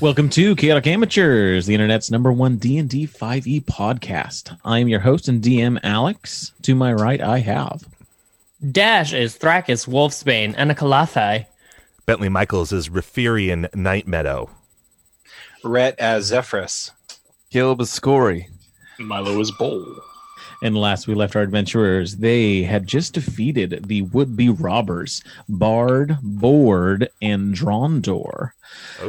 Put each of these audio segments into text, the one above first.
Welcome to Chaotic Amateurs, the internet's number one D&D 5e podcast. I am your host and DM, Alex. To my right, I have... Dash is Thrakus Wolfsbane and a Kalathai. Bentley Michaels is Referian Night Meadow. Rhett as Zephyrus. Caleb as Skorri. Milo is Ball. And last we left our adventurers, they had just defeated the would-be robbers, Bard, Board, and Drondor.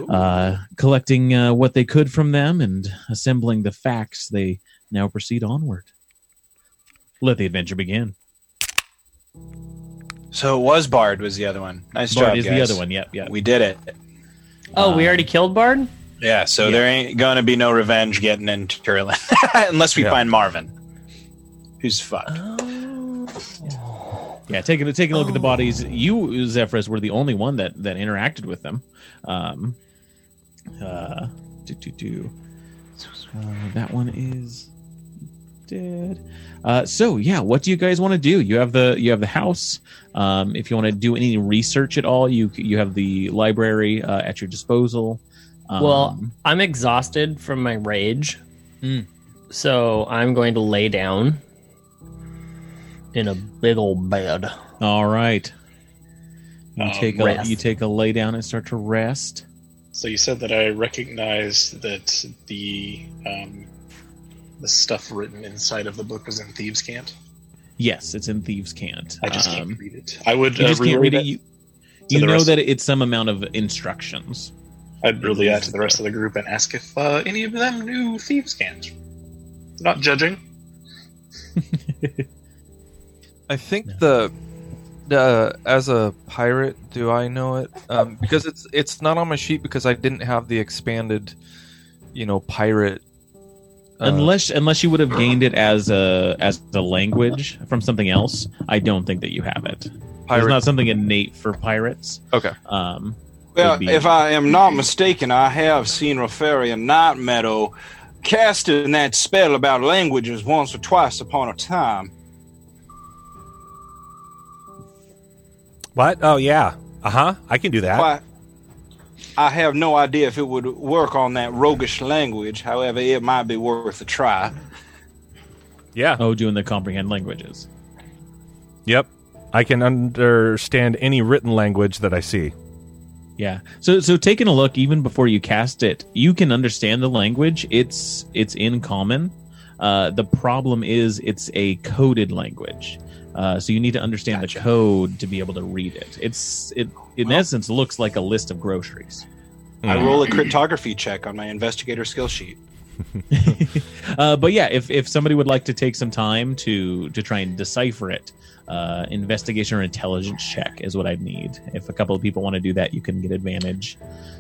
Uh, collecting uh, what they could from them and assembling the facts, they now proceed onward. Let the adventure begin. So it was Bard was the other one. Nice Bard job, is the other one. Yep, yep. We did it. Oh, we already killed Bard? Yeah, so Yeah. there ain't going to be no revenge getting into Turlin unless we Yeah. find Marvin, who's fucked. Yeah, taking a taking a look at the bodies. You, Zephyrus, were the only one that that interacted with them. Um, uh, do, do, do. Uh, that one is dead. Uh, so yeah, what do you guys want to do? You have the you have the house. Um, if you want to do any research at all, you you have the library uh, at your disposal. Um, Well, I'm exhausted from my rage. Hmm. So I'm going to lay down in a big old bed. all right. You Um, take a rest. you take a lay down and start to rest. So you said that I recognize that the um, the stuff written inside of the book was in Thieves' Cant. Yes, it's in Thieves' Cant. I just Um, can't read it. I would You uh, just can't read it. that You, you know rest- that it's some amount of instructions. I'd relay that to the rest of the group and ask if uh, any of them knew Thieves' Cant. Not judging. I think the the as a pirate, do I know it? Um, because it's it's not on my sheet because I didn't have the expanded, you know, pirate. uh, unless unless you would have gained it as a as a language from something else, I don't think that you have it. It's not something innate for pirates. okay. Um, Well, be- if I am not mistaken, I have seen Rafarian Night Meadow casting that spell about languages once or twice upon a time. What? Oh, yeah. Uh huh. I can do that. Why, I have no idea if it would work on that roguish language. However, it might be worth a try. Yeah. oh, doing the comprehend languages. Yep. I can understand any written language that I see. Yeah. So so taking a look even before you cast it, you can understand the language. It's it's in common. Uh, the problem is it's a coded language. Uh, so you need to understand Gotcha. the code to be able to read it. It's it in essence looks like a list of groceries. I Hmm. roll a cryptography check on my investigator skill sheet. uh, but yeah, if, if somebody would like to take some time to to try and decipher it, uh, investigation or intelligence check is what I'd need. If a couple of people want to do that, you can get advantage.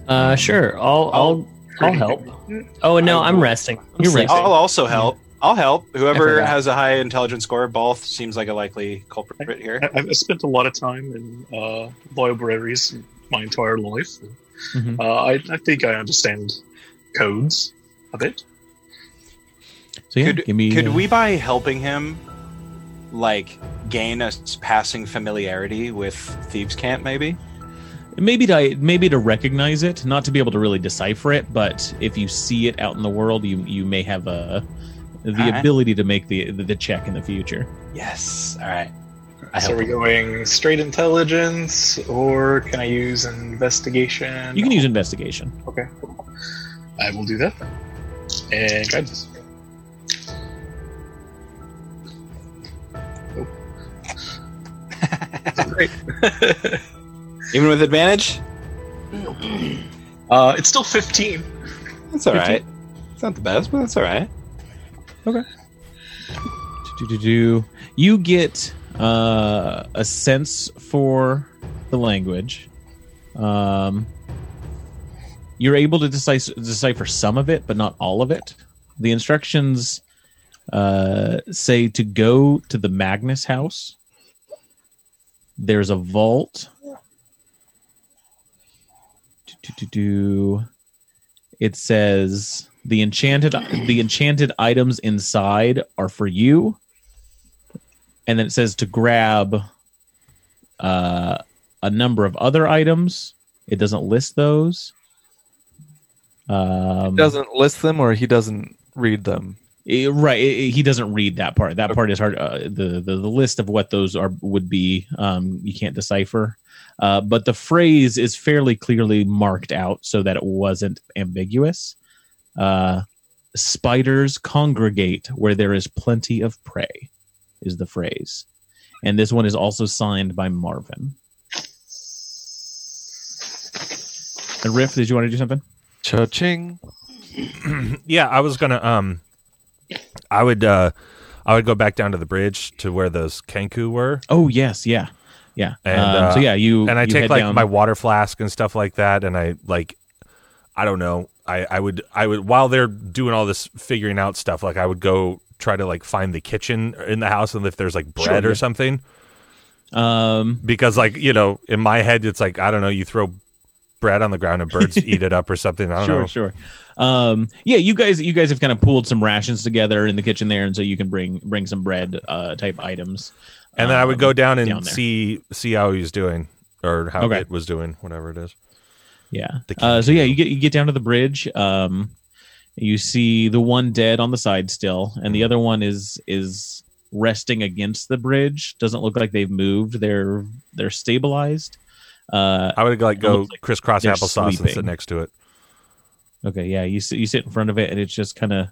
Uh, sure. I'll I'll I'll help. Oh no, I'm resting. I'm You're resting. I'll also help. I'll help. Whoever has a high intelligence score, both seems like a likely culprit here. I, I've spent a lot of time in uh, libraries my entire life. Mhm. Uh, I, I think I understand codes a bit. So yeah, could give me. could uh, we, by helping him, like gain a s- passing familiarity with Thieves' Cant? Maybe. maybe to maybe to recognize it, not to be able to really decipher it, but if you see it out in the world, you you may have a the Alright. ability to make the, the the check in the future. Yes. All right. I So are we going straight intelligence, or can I use investigation? You can use investigation. Okay. cool. I will do that. And guidance. Oh. Great. Even with advantage. uh, it's still 15. That's all right. It's not the best, but that's all right. Do, do, do. You get uh, a sense for the language. Um, you're able to decipher, some of it, but not all of it. The instructions uh, say to go to the Magnus house. There's a vault. It says the enchanted the enchanted items inside are for you, and then it says to grab uh, a number of other items. It doesn't list those. Um, doesn't list them or he doesn't read them. Eh, right eh, eh, he doesn't read that part that part is hard uh, the, the the list of what those are would be um you can't decipher uh but the phrase is fairly clearly marked out so that it wasn't ambiguous uh spiders congregate where there is plenty of prey is the phrase. And this one is also signed by marvin. And Rif did you want to do something? Cha-ching. yeah, I was gonna um, I would uh, I would go back down to the bridge to where those Kenku were, oh yes yeah yeah. And, um, so uh, yeah you and I you take head like down- my water flask and stuff like that, and I like, I don't know, I I would I would while they're doing all this figuring out stuff, like I would go try to like find the kitchen in the house and if there's like Sure, bread yeah. or something, um because like you know in my head it's like I don't know, you throw bread on the ground and birds eat it up or something. I don't sure know. sure um yeah you guys you guys have kind of pooled some rations together in the kitchen there and so you can bring bring some bread uh type items And then I would um, go down and down see see how he's doing or how Okay. it was doing, whatever it is. Yeah. Uh, so yeah you get you get down to the bridge um you see the one dead on the side still and Mm-hmm. the other one is is resting against the bridge. Doesn't look like they've moved. They're they're stabilized. Uh I would like go like crisscross applesauce and sit next to it. Okay, yeah, you sit, you sit in front of it, and it's just kind of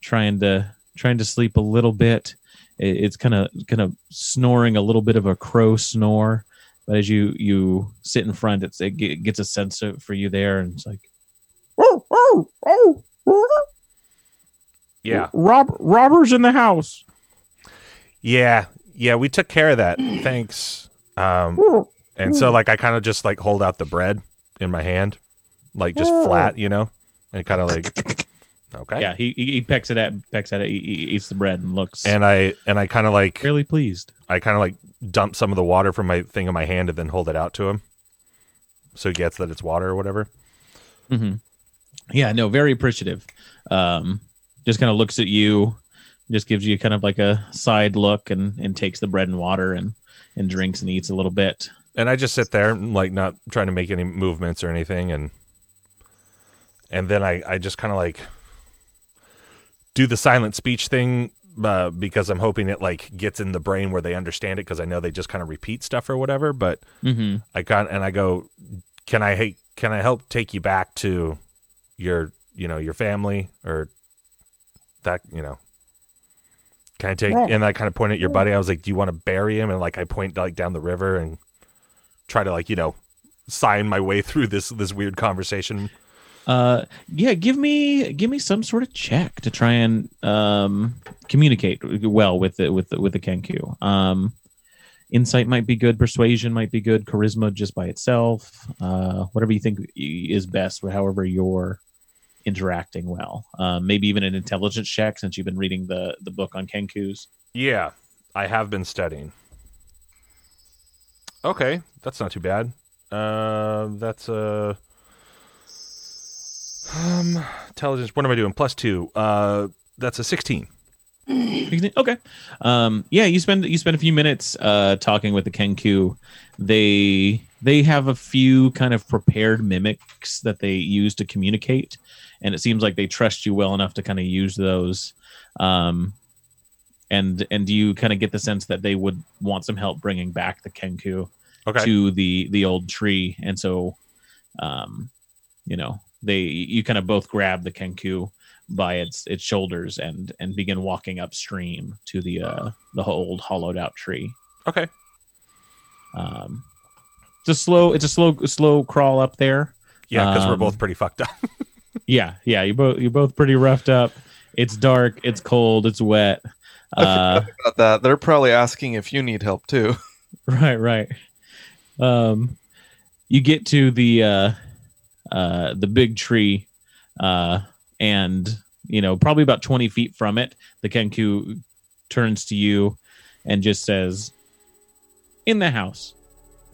trying to trying to sleep a little bit. It, it's kind of kind of snoring a little bit of a crow snore, but as you you sit in front, it's, it gets a sense of for you there, and it's like, oh Yeah. Rob robbers in the house. Yeah, yeah, we took care of that. Thanks. Um, and so like I kind of just like hold out the bread in my hand, like just flat, you know, and kind of like okay. Yeah, he, he he pecks it at pecks at it, he, he eats the bread and looks And I and I kind of like fairly pleased. I kind of like dump some of the water from my thing in my hand and then hold it out to him, so he gets that it's water or whatever. hmm Yeah, no, very appreciative. Um, just kind of looks at you, just gives you kind of like a side look, and and takes the bread and water and and drinks and eats a little bit. And I just sit there, like not trying to make any movements or anything, and and then I I just kind of like do the silent speech thing uh, because I'm hoping it like gets in the brain where they understand it because I know they just kind of repeat stuff or whatever. But Mm-hmm. I got and I go, can I hey, can I help take you back to your you know your family or that you know. Can I take and I kind of point at your buddy. I was like, "Do you want to bury him?" And like I point like down the river and try to like you know sign my way through this this weird conversation. Uh, yeah, give me give me some sort of check to try and um communicate well with the with the, with the Kenku. Um, insight might be good, persuasion might be good, charisma just by itself. Uh, whatever you think is best, however you're interacting well. Um, maybe even an intelligence check since you've been reading the the book on Kenkus. Yeah, I have been studying. Okay, that's not too bad. Uh, that's uh, um, intelligence. What am I doing? Plus two. Uh, that's a sixteen. Okay. Um, yeah, you spend you spend a few minutes uh, talking with the Kenku. They they have a few kind of prepared mimics that they use to communicate, and it seems like they trust you well enough to kind of use those. Um, and and do you kind of get the sense that they would want some help bringing back the Kenku Okay. to the the old tree, and so, um, you know, they you kind of both grab the Kenku by its its shoulders and and begin walking upstream to the uh the old hollowed out tree. Okay. Um, it's a slow it's a slow slow crawl up there. Yeah, because we're Um, both pretty fucked up. Yeah, yeah, you both you're both pretty roughed up. It's dark, it's cold, it's wet. Uh, About that, they're probably asking if you need help too. right, right. Um, you get to the uh, uh, the big tree, uh, and you know probably about twenty feet from it, the Kenku turns to you and just says, "In the house,"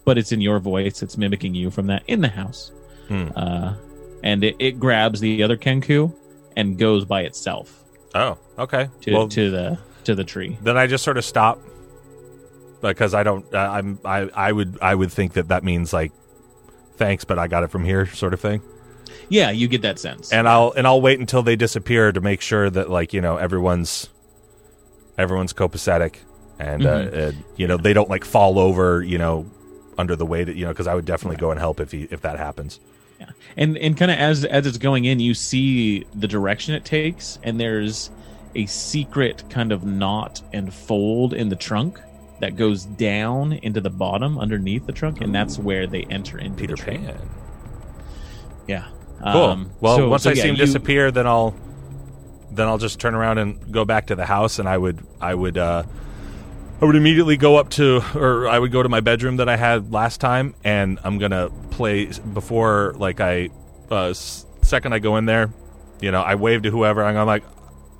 but it's in your voice. It's mimicking you from that in the house, Hmm. uh, and it, it grabs the other Kenku and goes by itself Oh, okay. to well, to the to the tree. then I just sort of stop because I don't. Uh, I'm. I. I would. I would think that that means like, thanks, but I got it from here, sort of thing. Yeah, you get that sense. And I'll and I'll wait until they disappear to make sure that like you know everyone's everyone's copacetic and uh, and you know they don't like fall over you know under the weight you know because I would definitely go and help if he if that happens. Yeah. and and kind of as as it's going in you see the direction it takes and there's a secret kind of knot and fold in the trunk that goes down into the bottom underneath the trunk and that's where they enter into Peter the. Pan. yeah Cool. Um, well, so- once so I yeah, see him you- disappear, then I'll then I'll just turn around and go back to the house, and I would I would uh, I would immediately go up to or I would go to my bedroom that I had last time, and I'm gonna play before like I uh, second I go in there, you know, I wave to whoever, and I'm like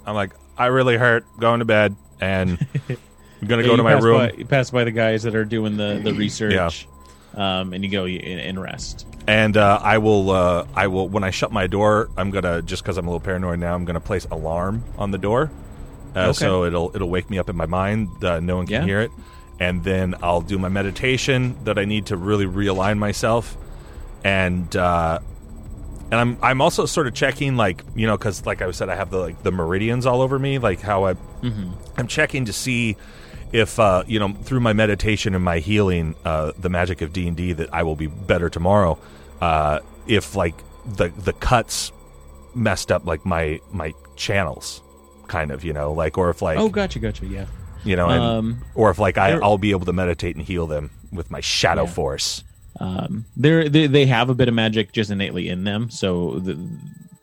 I'm like I really hurt, going to bed, and I'm gonna Yeah, go to my room. by, you pass by the guys that are doing the the research um, and you go in, in rest and uh, I will uh, I will when I shut my door, I'm gonna just because I'm a little paranoid now, I'm gonna place alarm on the door, uh, Okay. so it'll it'll wake me up in my mind. Uh, no one can Yeah. hear it, and then I'll do my meditation that I need to really realign myself, and uh, and I'm I'm also sort of checking like you know because like I said I have the like the meridians all over me like how I I'm checking to see if uh, you know through my meditation and my healing uh, the magic of D&D that I will be better tomorrow uh, if like the the cuts messed up like my my channels kind of you know like or if like oh gotcha gotcha yeah you know and, um, or if like I, I'll be able to meditate and heal them with my shadow Yeah. force um, they're, they they have a bit of magic just innately in them, so the,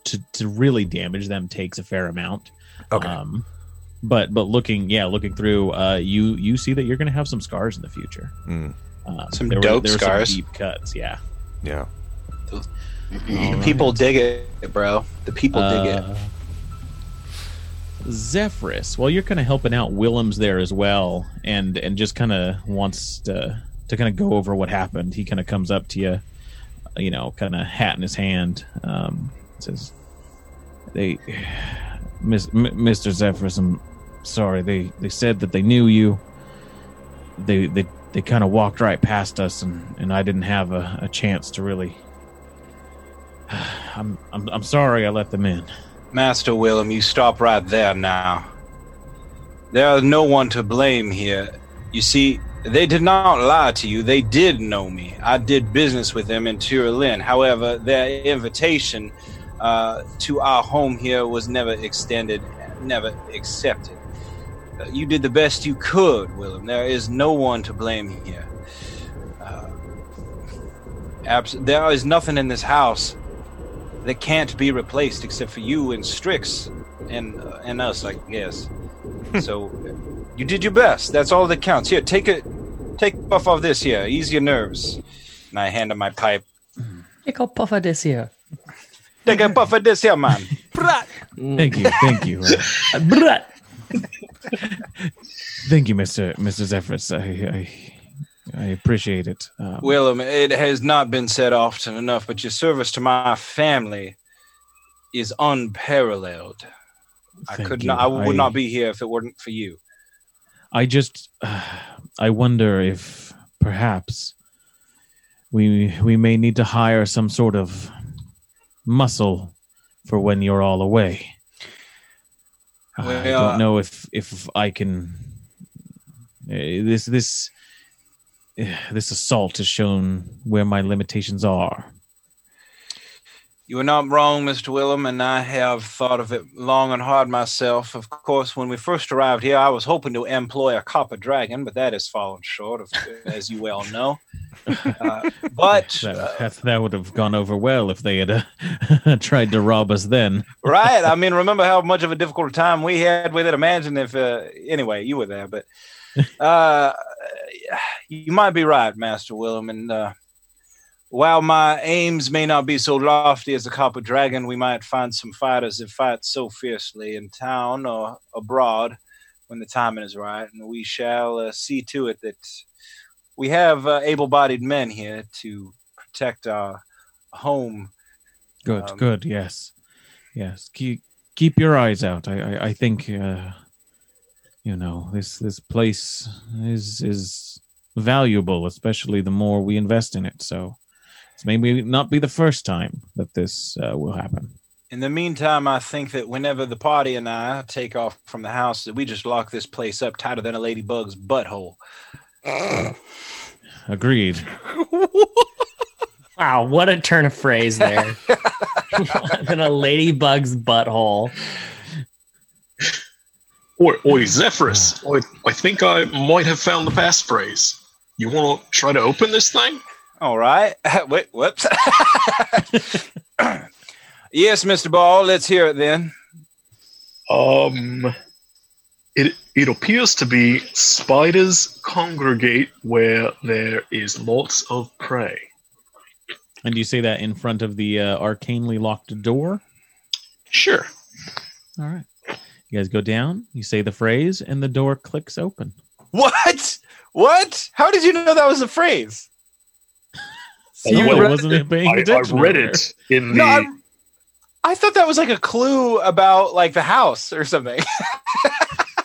to to really damage them takes a fair amount. okay Um, but but looking yeah looking through, uh, you you see that you're going to have some scars in the future. Mm. Um, Some there dope there were scars. deep cuts. Yeah. yeah The people dig it, bro. The people dig it. Uh, Zephyrus, well, you're kind of helping out Willem's there as well, and and just kind of wants to to kind of go over what happened. He kind of comes up to you, you know, kind of hat in his hand, um, says, "They, Miss, M- Mr. Zephyrus, I'm sorry. They they said that they knew you. They they they kind of walked right past us, and and I didn't have a, a chance to really." I'm, I'm I'm sorry I let them in. Master Willem, you stop right there now. There is no one to blame here. You see, they did not lie to you. They did know me. I did business with them in Turelin. However, their invitation uh, to our home here was never extended, never accepted. Uh, you did the best you could, Willem. There is no one to blame here. Uh, abs- there is nothing in this house that can't be replaced except for you and Strix and uh, and us, I guess. so you did your best. That's all that counts. Here, take it, take a puff of this here. Ease your nerves. And I hand him my pipe. Take a puff of this here. Take a puff of this here, man. Thank you, thank you, uh, Brat. thank you, Mister Mister Zephyrus. I, I I appreciate it. Um, Willem, it has not been said often enough, but your service to my family is unparalleled. I could you. not. I would I- not be here if it weren't for you. I just I wonder if perhaps we we may need to hire some sort of muscle for when you're all away. I don't know if if I can. eh, This this eh, this assault has shown where my limitations are. You are not wrong, Mr. Willem, and I have thought of it long and hard myself. Of course, when we first arrived here, I was hoping to employ a copper dragon, but that has fallen short, of, as you well know. Uh, but That, that, that would have gone over well if they had uh, tried to rob us then. right, I mean, remember how much of a difficult time we had with it. Imagine if, uh, anyway, you were there, but uh, you might be right, Master Willem, and uh, while my aims may not be so lofty as a copper dragon, we might find some fighters that fight so fiercely in town or abroad when the timing is right, and we shall uh, see to it that we have uh, able-bodied men here to protect our home. Good, Um, good. Yes, yes. Keep keep your eyes out. I I, I think uh, you know this this place is is valuable, especially the more we invest in it. So it's maybe not be the first time that this uh, will happen. In the meantime, I think that whenever the party and I take off from the house, that we just lock this place up tighter than a ladybug's butthole. Agreed. Wow, what a turn of phrase there. Than a ladybug's butthole. Oi, oi, Zephyrus. I, I think I might have found the passphrase. You want to try to open this thing? All right. Wait, whoops. yes, Mr. Ball, let's hear it then. Um, it it appears to be spiders congregate where there is lots of prey. And do you say that in front of the uh, arcanely locked door? Sure. All right. You guys go down. You say the phrase, and the door clicks open. What? What? How did you know that was a phrase? You well, wasn't paying I, I attention. read it in the. No, I, I thought that was like a clue about like the house or something.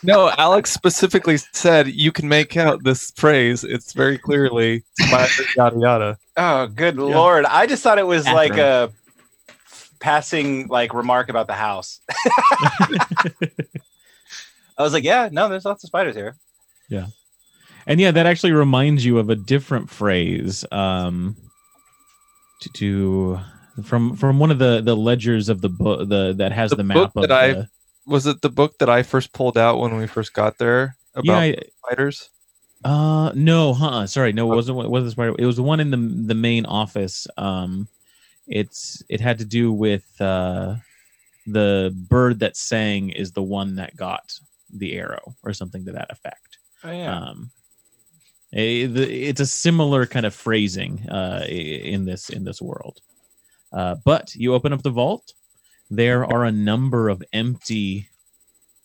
No, Alex specifically said you can make out this phrase. It's very clearly yada yada. Oh, good lord! I just thought it was like a passing like remark about the house. I was like, yeah, no, there's lots of spiders here. Yeah, and yeah, that actually reminds you of a different phrase. Um, to, to from from one of the the ledgers of the book the that has The the, book map of that I- the, Was it the book that I first pulled out when we first got there about yeah I- spiders? uh no huh sorry no it wasn't it wasn't the spider it was the one in the the main office um it's it had to do with uh the bird that sang is the one that got the arrow or something to that effect Oh yeah. um a, the, it's a similar kind of phrasing uh in this in this world. Uh but you open up the vault. There are a number of empty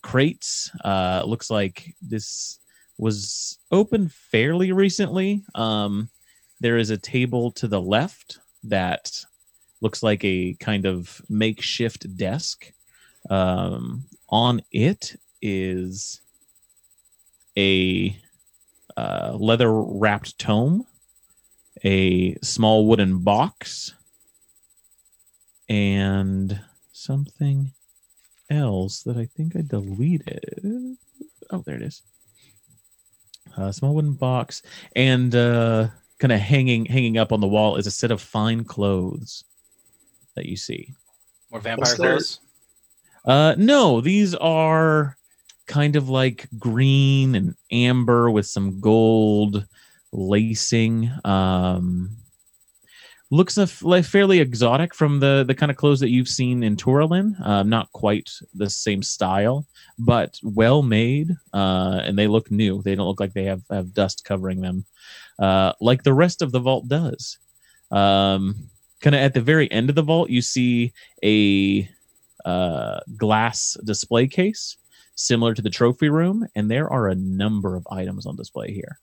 crates. Uh looks like this was opened fairly recently. Um there is a table to the left that looks like a kind of makeshift desk. Um on it is a uh, leather wrapped tome, a small wooden box, and something else that I think I deleted. Oh, there it is. A small wooden box, and uh, kind of hanging hanging up on the wall is a set of fine clothes that you see. More vampire clothes. Uh, no, these are kind of like green and amber with some gold lacing. Um, looks like fairly exotic from the the kind of clothes that you've seen in Toralin. Uh, not quite the same style, but well made. Uh, and they look new. They don't look like they have have dust covering them, uh, like the rest of the vault does. Um, kind of at the very end of the vault, you see a uh, glass display case similar to the trophy room, and there are a number of items on display here.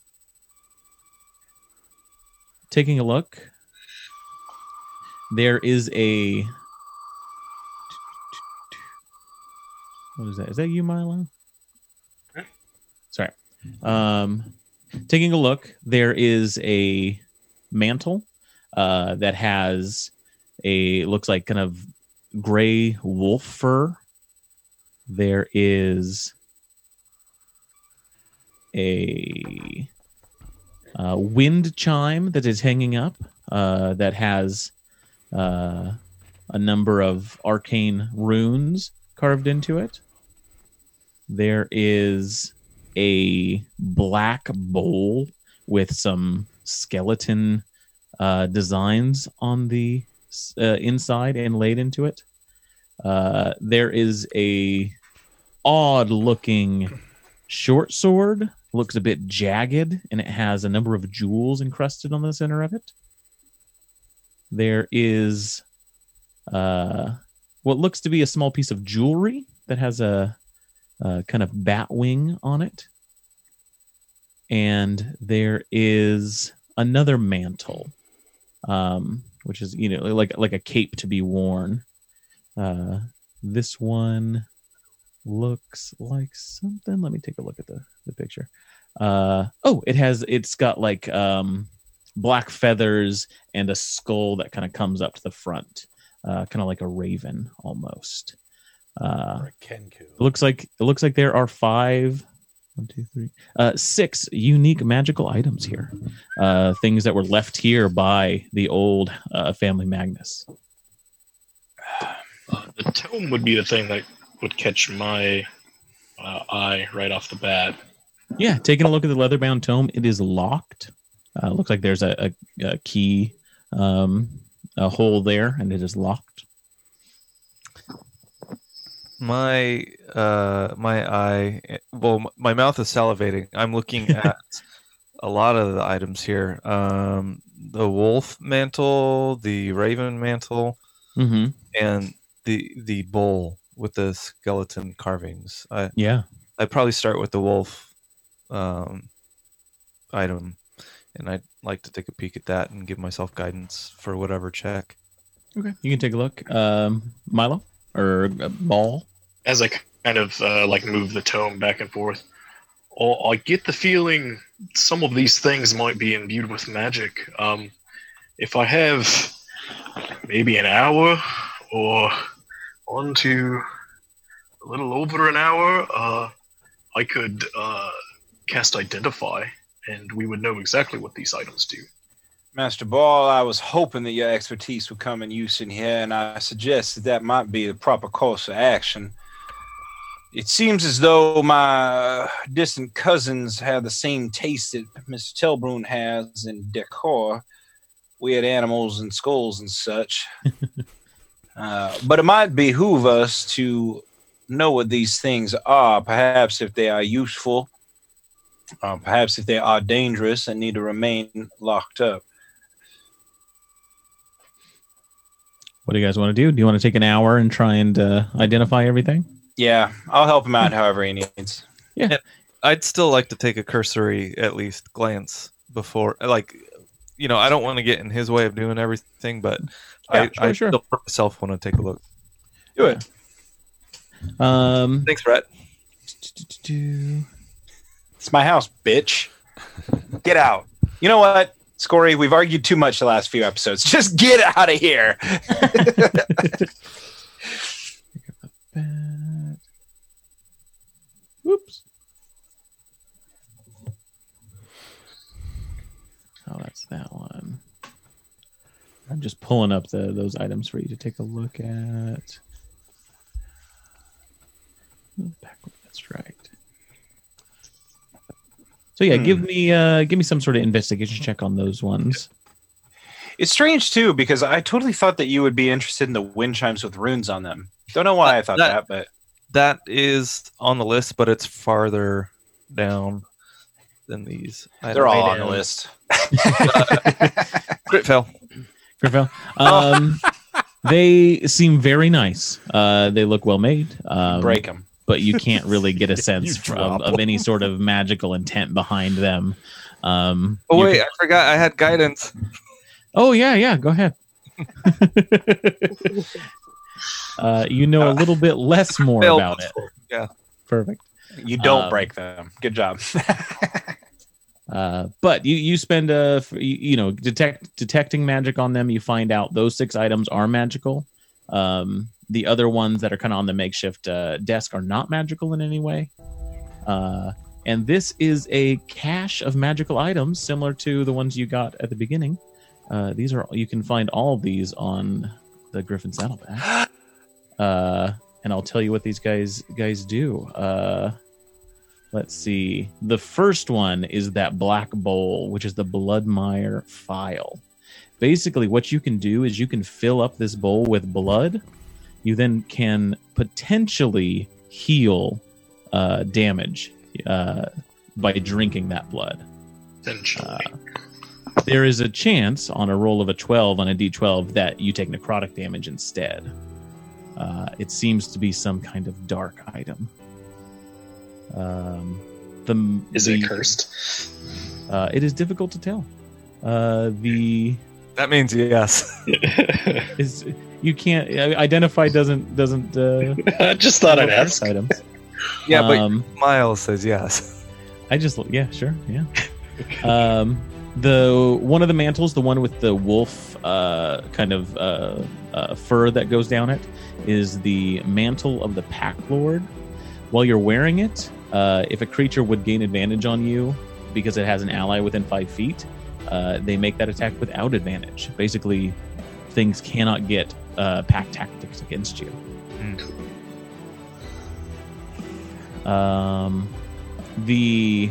Taking a look, there is a. What is that? Is that you, Milo? Sorry. Um, taking a look, there is a mantle uh, that has a looks like kind of gray wolf fur. There is a uh, wind chime that is hanging up uh, that has uh, a number of arcane runes carved into it. There is a black bowl with some skeleton uh, designs on the uh, inside and laid into it. Uh, there is a odd looking short sword looks a bit jagged and it has a number of jewels encrusted on the center of it there is uh, what looks to be a small piece of jewelry that has a, a kind of bat wing on it. And there is another mantle, um, which is you know like like a cape to be worn. Uh, this one looks like something. Let me take a look at the the picture. Uh, oh, it has it's got like um, black feathers and a skull that kind of comes up to the front, uh, kind of like a raven almost. Uh, Or a Kenku. it looks like it looks like there are five, one, two, three, uh, six unique magical items here. Uh, things that were left here by the old uh, family Magnus. Uh, the tome would be the thing that would catch my uh, eye right off the bat. Yeah, taking a look at the leather bound tome, it is locked. Uh, looks like there's a, a, a key, um, a hole there, and it is locked. My uh my eye well my mouth is salivating. I'm looking at a lot of the items here. Um the wolf mantle, the raven mantle, Mm-hmm. and the the bowl with the skeleton carvings. I Yeah. I'd probably start with the wolf um item and I'd like to take a peek at that and give myself guidance for whatever check. Okay. You can take a look. Um, Milo or uh, Ball. As I kind of uh, like move the tome back and forth, or I get the feeling some of these things might be imbued with magic. Um, if I have maybe an hour or on to a little over an hour, uh, I could uh, cast Identify, and we would know exactly what these items do. Master Ball, I was hoping that your expertise would come in use in here, and I suggest that that might be the proper course of action. It seems as though my distant cousins have the same taste that Mr. Telbrun has in decor, weird animals and skulls and such. uh, but it might behoove us to know what these things are, perhaps if they are useful, uh, perhaps if they are dangerous and need to remain locked up. What do you guys want to do? Do you want to take an hour and try and uh, identify everything? Yeah, I'll help him out however he needs. Yeah. I'd still like to take a cursory, at least, glance before, like, you know, I don't want to get in his way of doing everything, but Yeah, I, sure, I sure. still myself want to take a look. Do it. Um, Thanks, Brett. It's my house, bitch. Get out. You know what, Skorri? We've argued too much the last few episodes. Just get out of here. Bat. Oh, that's that one. I'm just pulling up the those items for you to take a look at. Backward, That's right. So yeah, give me uh give me some sort of investigation check on those ones. It's strange too because I totally thought that you would be interested in the wind chimes with runes on them. Don't know why I thought That- that, but That is on the list, but it's farther down than these. they're all on the down. list. Crit fail. Griffel. Um, they seem very nice. Uh, they look well made. Um, Break them. but you can't really get a sense from, of any sort of magical intent behind them. Um, Oh wait, can- I forgot I had guidance. oh yeah, yeah. Go ahead. uh, you know a little bit less more about it. Yeah. Perfect. You don't Um, break them. Good job. Uh, but you you spend a you, you know detect detecting magic on them. You find out those six items are magical. Um, the other ones that are kind of on the makeshift uh, desk are not magical in any way. Uh, and this is a cache of magical items similar to the ones you got at the beginning. Uh, these are you can find all of these on the Griffon's Saddlebag. Uh, and I'll tell you what these guys guys do. Uh, let's see. The first one is that black bowl, which is the Bloodmire file. Basically, what you can do is you can fill up this bowl with blood. You then can potentially heal uh, damage uh, by drinking that blood. Uh, there is a chance on a roll of a 12 on a d12 that you take necrotic damage instead. Uh, it seems to be some kind of dark item. Um, the Is the, it cursed? Uh, it is difficult to tell. Uh, the That means yes. is you can't uh, identify doesn't doesn't. Uh, I just thought I'd curse ask. items. yeah, but Um, Miles says yes. I just yeah, sure, yeah. um, the one of the mantles, the one with the wolf uh, kind of uh, uh, fur that goes down it, is the mantle of the Pack Lord. While you're wearing it, uh, if a creature would gain advantage on you because it has an ally within five feet, uh, they make that attack without advantage. Basically, things cannot get uh, pack tactics against you. Um, the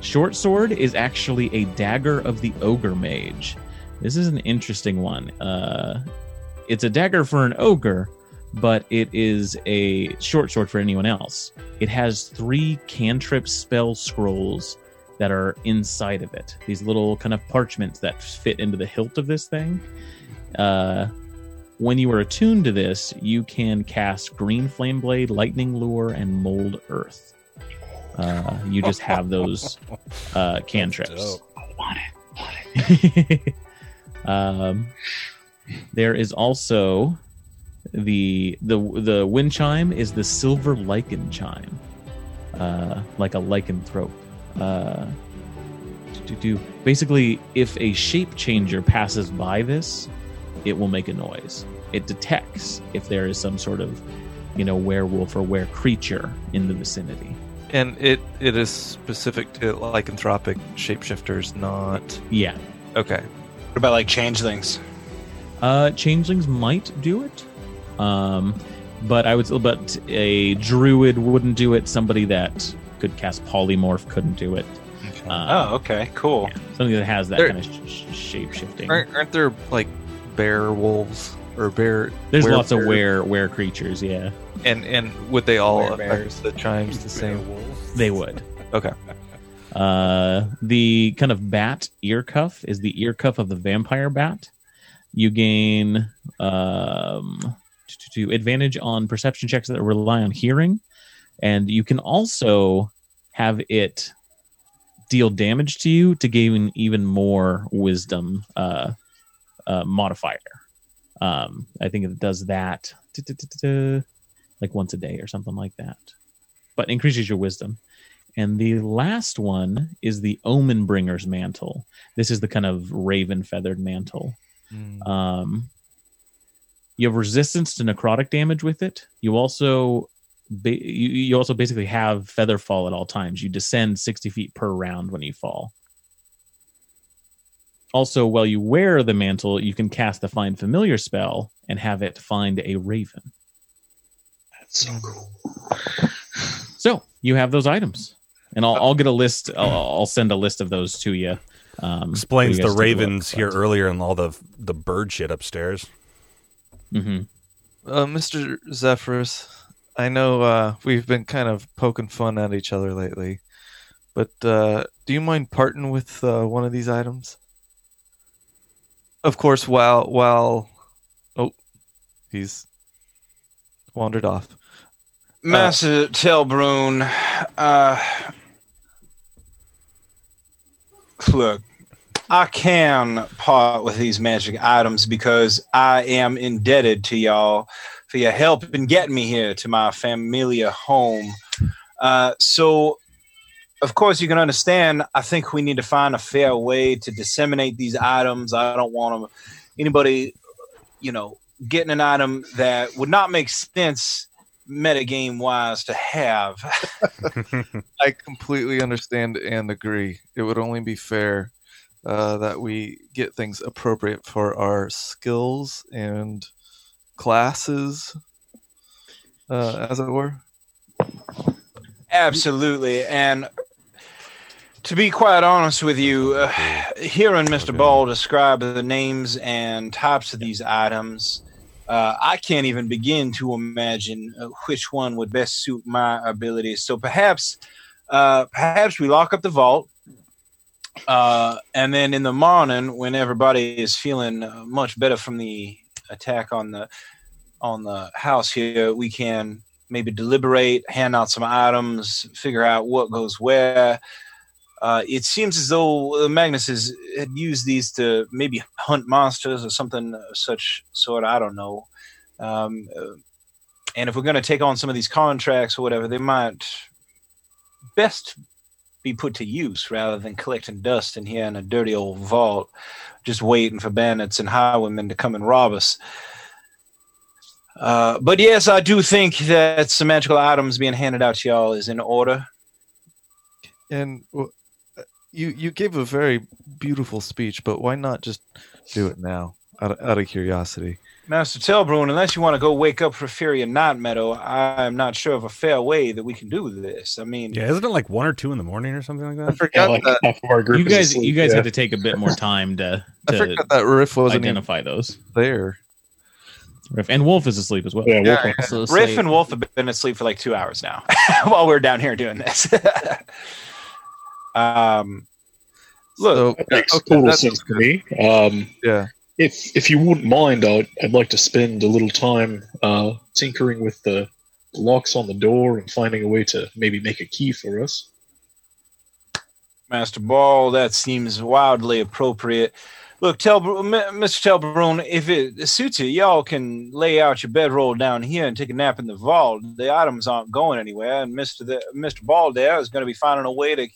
short sword is actually a dagger of the ogre mage. This is an interesting one. Uh, it's a dagger for an ogre, but it is a short sword for anyone else. It has three cantrip spell scrolls that are inside of it. These little kind of parchments that fit into the hilt of this thing. Uh, when you are attuned to this, you can cast Green Flame Blade, Lightning Lure, and Mold Earth. Uh, you just have those uh, cantrips. um, there is also the the the wind chime is the silver lycan chime, uh, like a lycanthrope. Uh, do, do, do. Basically, if a shape changer passes by this, it will make a noise. It detects if there is some sort of, you know, werewolf or were creature in the vicinity. And it it is specific to lycanthropic shapeshifters, not Yeah. okay. What about like changelings? Uh, changelings might do it, um, but I would. But a druid wouldn't do it. Somebody that could cast polymorph couldn't do it. Uh, Oh, okay, cool. yeah, something that has that There- kind of sh- shape shifting. Aren't, aren't there like bear wolves or bear? There's were- lots of were were creatures. Yeah, and and would they all Werebears. affect the chimes the same? Wolves? They would. Okay. Uh, the kind of bat ear cuff is the ear cuff of the vampire bat. You gain um, to, to advantage on perception checks that rely on hearing, and you can also have it deal damage to you to gain even more wisdom uh, uh, modifier. Um, I think it does that like once a day or something like that, but increases your wisdom. And the last one is the Omen Bringer's mantle. This is the kind of raven feathered mantle. Mm. Um, you have resistance to necrotic damage with it. You also ba- you, you also basically have feather fall at all times. You descend 60 feet per round when you fall. Also, while you wear the mantle, you can cast the Find Familiar spell and have it find a raven. That's so cool. So you have those items, and I'll, I'll get a list. I'll, I'll send a list of those to you. Um, Explains you the guys to take a look. ravens here earlier and all the the bird shit upstairs. Mhm. Uh, Mr. Zephyrus, I know uh, we've been kind of poking fun at each other lately, but uh, do you mind parting with uh, one of these items? Of course, while while oh, he's wandered off. Master Telbrun, uh, look, I can part with these magic items because I am indebted to y'all for your help in getting me here to my familiar home. Uh, so, of course, you can understand. I think we need to find a fair way to disseminate these items. I don't want 'em- anybody, you know, getting an item that would not make sense metagame wise to have. I completely understand and agree. It would only be fair uh, that we get things appropriate for our skills and classes, uh, as it were. Absolutely. And to be quite honest with you, uh, hearing Mr. Ball describe the names and types of these items, uh, I can't even begin to imagine uh, which one would best suit my abilities. So perhaps, uh, perhaps we lock up the vault. Uh, and then in the morning, when everybody is feeling uh, much better from the attack on the on the house here, we can maybe deliberate, hand out some items, figure out what goes where. Uh, it seems as though uh, Magnus has had used these to maybe hunt monsters or something of such sort. I don't know. Um, and if we're going to take on some of these contracts or whatever, they might best be put to use rather than collecting dust in here in a dirty old vault, just waiting for bandits and highwaymen to come and rob us. Uh, but yes, I do think that some magical items being handed out to y'all is in order. And uh, you you gave a very beautiful speech, but why not just do it now, out of, out of curiosity? Master Telbrun, unless you want to go wake up for Fury and Night Meadow, I'm not sure of a fair way that we can do this. I mean, Yeah, isn't it like one or two in the morning or something like I that? Yeah, forgot like that. half of our group You guys, asleep, you guys yeah. have to take a bit more time to I forgot that Rif wasn't identify those. there. And Wolf is asleep as well. Yeah, Yeah, welcome. Rif say- and Wolf have been asleep for like two hours now while we're down here doing this. um, look, So, That makes okay, total that's sense to me. Um, Yeah. If if you wouldn't mind, I'd, I'd like to spend a little time uh, tinkering with the locks on the door and finding a way to maybe make a key for us. Master Ball, that seems wildly appropriate. Look, tell Mr. Telbrun, if it suits you, y'all can lay out your bedroll down here and take a nap in the vault. The items aren't going anywhere, and Mr. The, Mr. Ball there is going to be finding a way to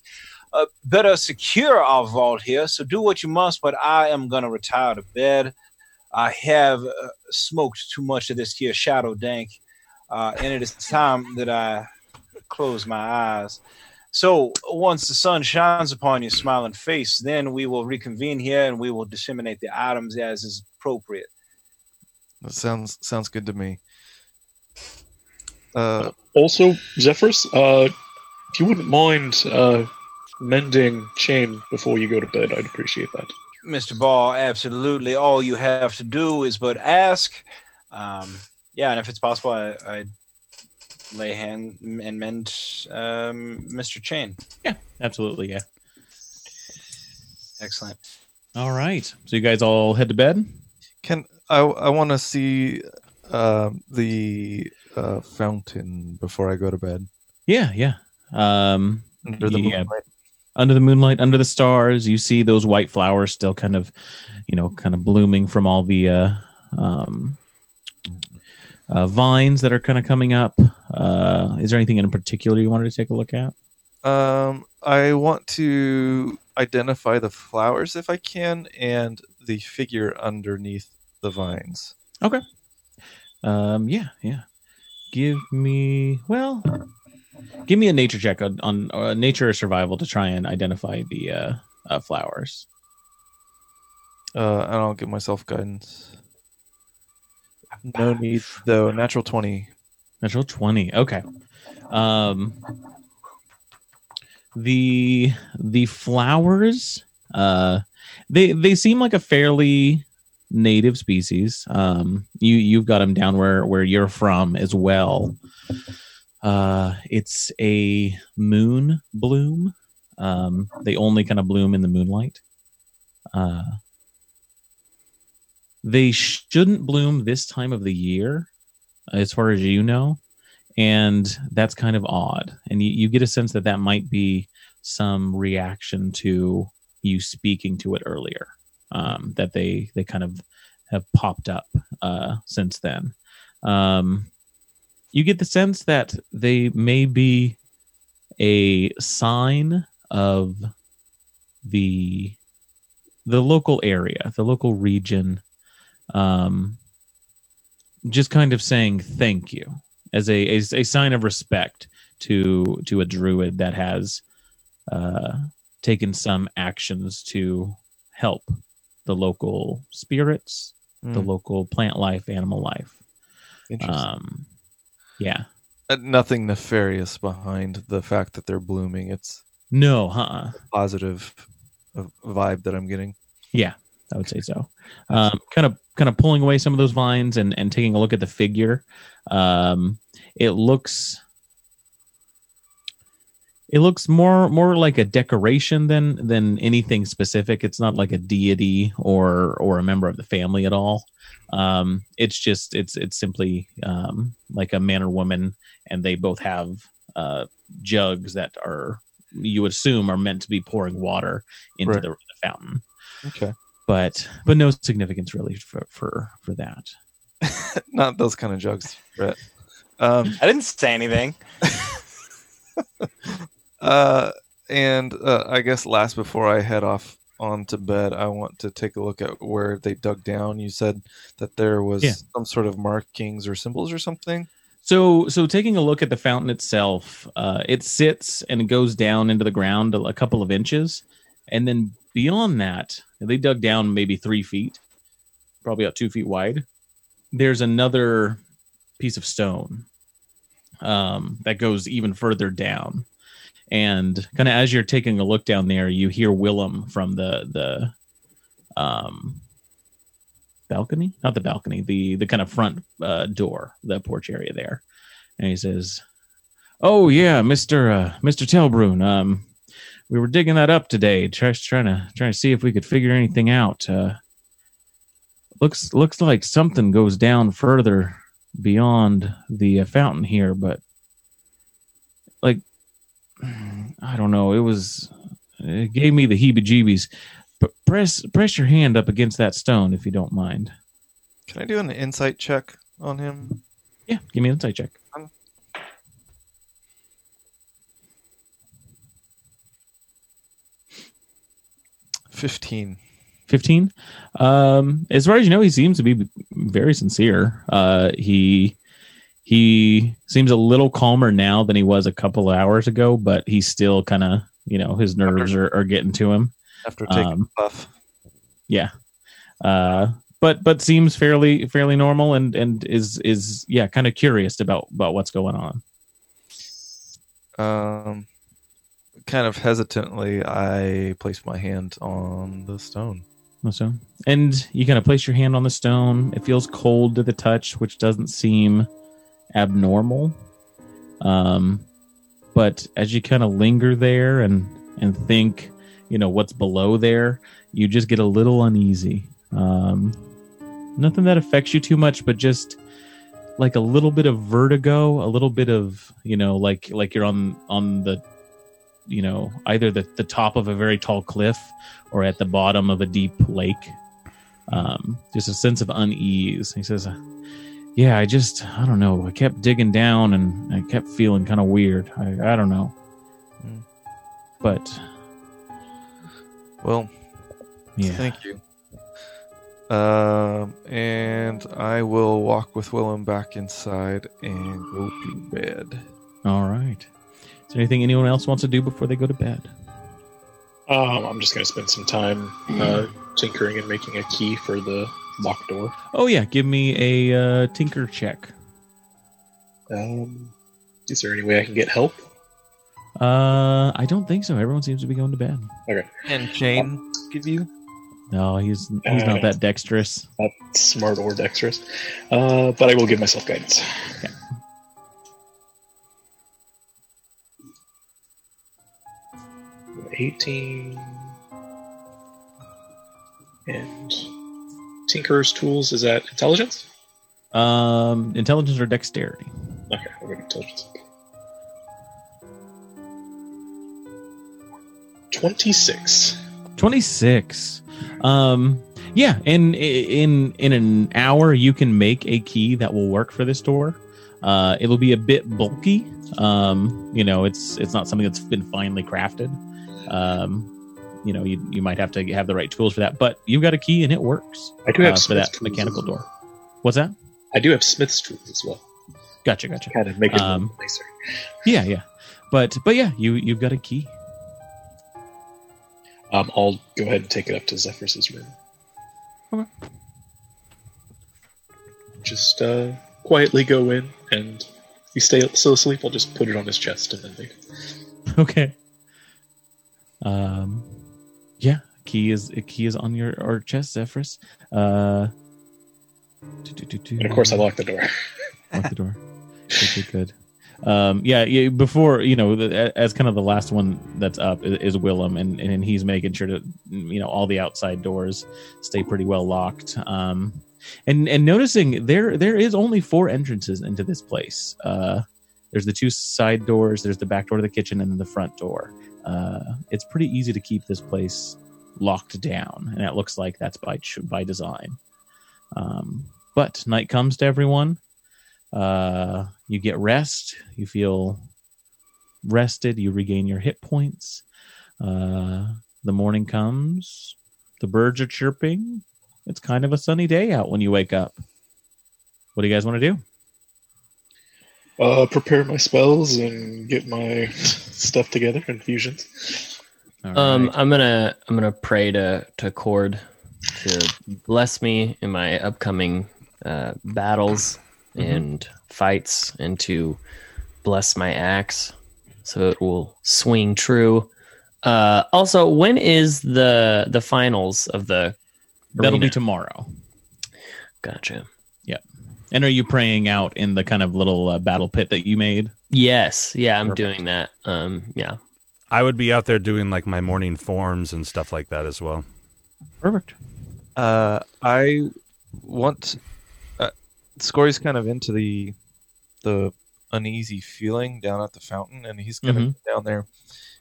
uh, better secure our vault here. So do what you must, but I am going to retire to bed. I have uh, smoked too much of this here shadow dank, uh, and it is time that I close my eyes. So once the sun shines upon your smiling face, then we will reconvene here and we will disseminate the items as is appropriate. That sounds sounds good to me. Uh, Also, Zephyrus, uh, if you wouldn't mind uh, mending chain before you go to bed, I'd appreciate that. Mr. Ball, absolutely. All you have to do is but ask. Um, yeah, and if it's possible, I, I lay hand and mend um, Mr. Chain. Yeah, absolutely, yeah. Excellent. All right. So you guys all head to bed. can I? I want to see uh, the uh, fountain before I go to bed. Yeah, yeah. Um, Under the Yeah. moonlight. Under the moonlight, under the stars, you see those white flowers still kind of, you know, kind of blooming from all the uh, um, uh, vines that are kind of coming up. Uh, is there anything in particular you wanted to take a look at? Um, I want to identify the flowers if I can, and the figure underneath the vines. Okay. Um, yeah, yeah. Give me well, give me a nature check on, on uh, nature or survival to try and identify the uh, uh, flowers. Uh, and I'll give myself guidance. No need though. Natural twenty. Natural 20. Okay. Um the the flowers uh they they seem like a fairly native species. Um you you've got them down where where you're from as well. Uh it's a moon bloom. Um they only kind of bloom in the moonlight. Uh they shouldn't bloom this time of the year as far as you know and that's kind of odd and you, you get a sense that that might be some reaction to you speaking to it earlier um, that they they kind of have popped up uh, since then um, you get the sense that they may be a sign of the the local area the local region um, just kind of saying thank you as a, as a sign of respect to to a druid that has uh, taken some actions to help the local spirits, the Mm, local plant life, animal life. interesting. Um, yeah, nothing nefarious behind the fact that they're blooming. It's no, huh? positive vibe that I'm getting. Yeah, I would say so. Um, kind of kind of pulling away some of those vines and and taking a look at the figure. Um, it looks it looks more more like a decoration than than anything specific. It's not like a deity or or a member of the family at all. Um, it's just it's it's simply um, like a man or woman, and they both have uh, jugs that are you assume are meant to be pouring water into Right. the, the fountain. Okay. But but no significance really for for for that. Not those kind of jugs, Brett. Um, I didn't say anything. uh, and uh, I guess last before I head off on to bed, I want to take a look at where they dug down. You said that there was Yeah. some sort of markings or symbols or something. So, so taking a look at the fountain itself, uh, it sits and it goes down into the ground a, a couple of inches, and then beyond that, they dug down maybe three feet, probably about two feet wide. There's another piece of stone um, that goes even further down, and kind of as you're taking a look down there, you hear Willem from the the um, balcony? Not the balcony the the kind of front uh, door the porch area there. And he says oh yeah mr uh, mr telbrun um we were digging that up today try, trying to trying to see if we could figure anything out uh looks looks like something goes down further beyond the uh, fountain here but like i don't know it was it gave me the heebie jeebies but press press your hand up against that stone if you don't mind. Can I do an insight check on him? Yeah, give me an insight check. Fifteen. 15 um as far as you know he seems to be very sincere uh he he seems a little calmer now than he was a couple of hours ago but he's still kind of you know his nerves are, are getting to him After taking Um, a puff. yeah uh but but seems fairly fairly normal and and is is yeah kind of curious about about what's going on Um, kind of hesitantly, I place my hand on the stone. So, and you kind of place your hand on the stone. It feels cold to the touch, which doesn't seem abnormal. Um, but as you kind of linger there and and think, you know, what's below there, you just get a little uneasy. Um, nothing that affects you too much, but just like a little bit of vertigo, a little bit of you know, like like you're on on the you know either the, the top of a very tall cliff or at the bottom of a deep lake. Um, just a sense of unease. He says, "Yeah, I just I don't know. I kept digging down and I kept feeling kind of weird. I I don't know, Hmm. but Well, yeah, thank you. Um, and I will walk with Willem back inside and go to bed. all right." Is there anything anyone else wants to do before they go to bed? Um, I'm just going to spend some time uh, tinkering and making a key for the locked door. Oh yeah, give me a uh, tinker check. Um, is there any way I can get help? Uh, I don't think so. Everyone seems to be going to bed. Okay. And Jane, give you? No, he's he's not that dexterous. Not smart or dexterous, uh, but I will give myself guidance. Okay. Eighteen and Tinker's tools is that intelligence? Um, intelligence or dexterity? Okay, I'll go to intelligence. Twenty-six. 26 um yeah in in in an hour you can make a key that will work for this door uh it'll be a bit bulky um you know it's it's not something that's been finely crafted um you know you, you might have to have the right tools for that but you've got a key and it works I do have uh, for that mechanical well. door what's that I do have Smith's tools as well. gotcha gotcha Kind of make it Um, nicer. yeah yeah but but yeah you you've got a key Um, I'll go ahead and take it up to Zephyrus's room. Okay. Just uh, quietly go in, and if you stay still asleep, I'll just put it on his chest and then leave. okay um key is a key is on your or chest zephyrus uh. And of course, I lock the door. lock the door good good good um, yeah, yeah. Before you know, the, as kind of the last one that's up is, is Willem, and and he's making sure that you know all the outside doors stay pretty well locked. Um, and and noticing there there is only four entrances into this place. Uh, there's the two side doors, there's the back door to the kitchen, and then the front door. Uh, it's pretty easy to keep this place locked down, and it looks like that's by by design. Um, but night comes to everyone. Uh, you get rest. You feel rested. You regain your hit points. Uh, the morning comes. The birds are chirping. It's kind of a sunny day out when you wake up. What do you guys want to do? Uh, prepare my spells and get my stuff together, infusions. All Um, right. I'm gonna I'm gonna pray to to Kord to bless me in my upcoming uh, battles and fights, and to bless my axe so it will swing true. Uh, also, when is the the finals of the? That'll be tomorrow. Gotcha. Yep. And are you praying out in the kind of little uh, battle pit that you made? Yes, yeah, I'm Perfect. doing that. Um, yeah. I would be out there doing like my morning forms and stuff like that as well. Perfect. Uh, I want. Uh, Skorri's kind of into the the uneasy feeling down at the fountain, and he's gonna Mhm. go down there,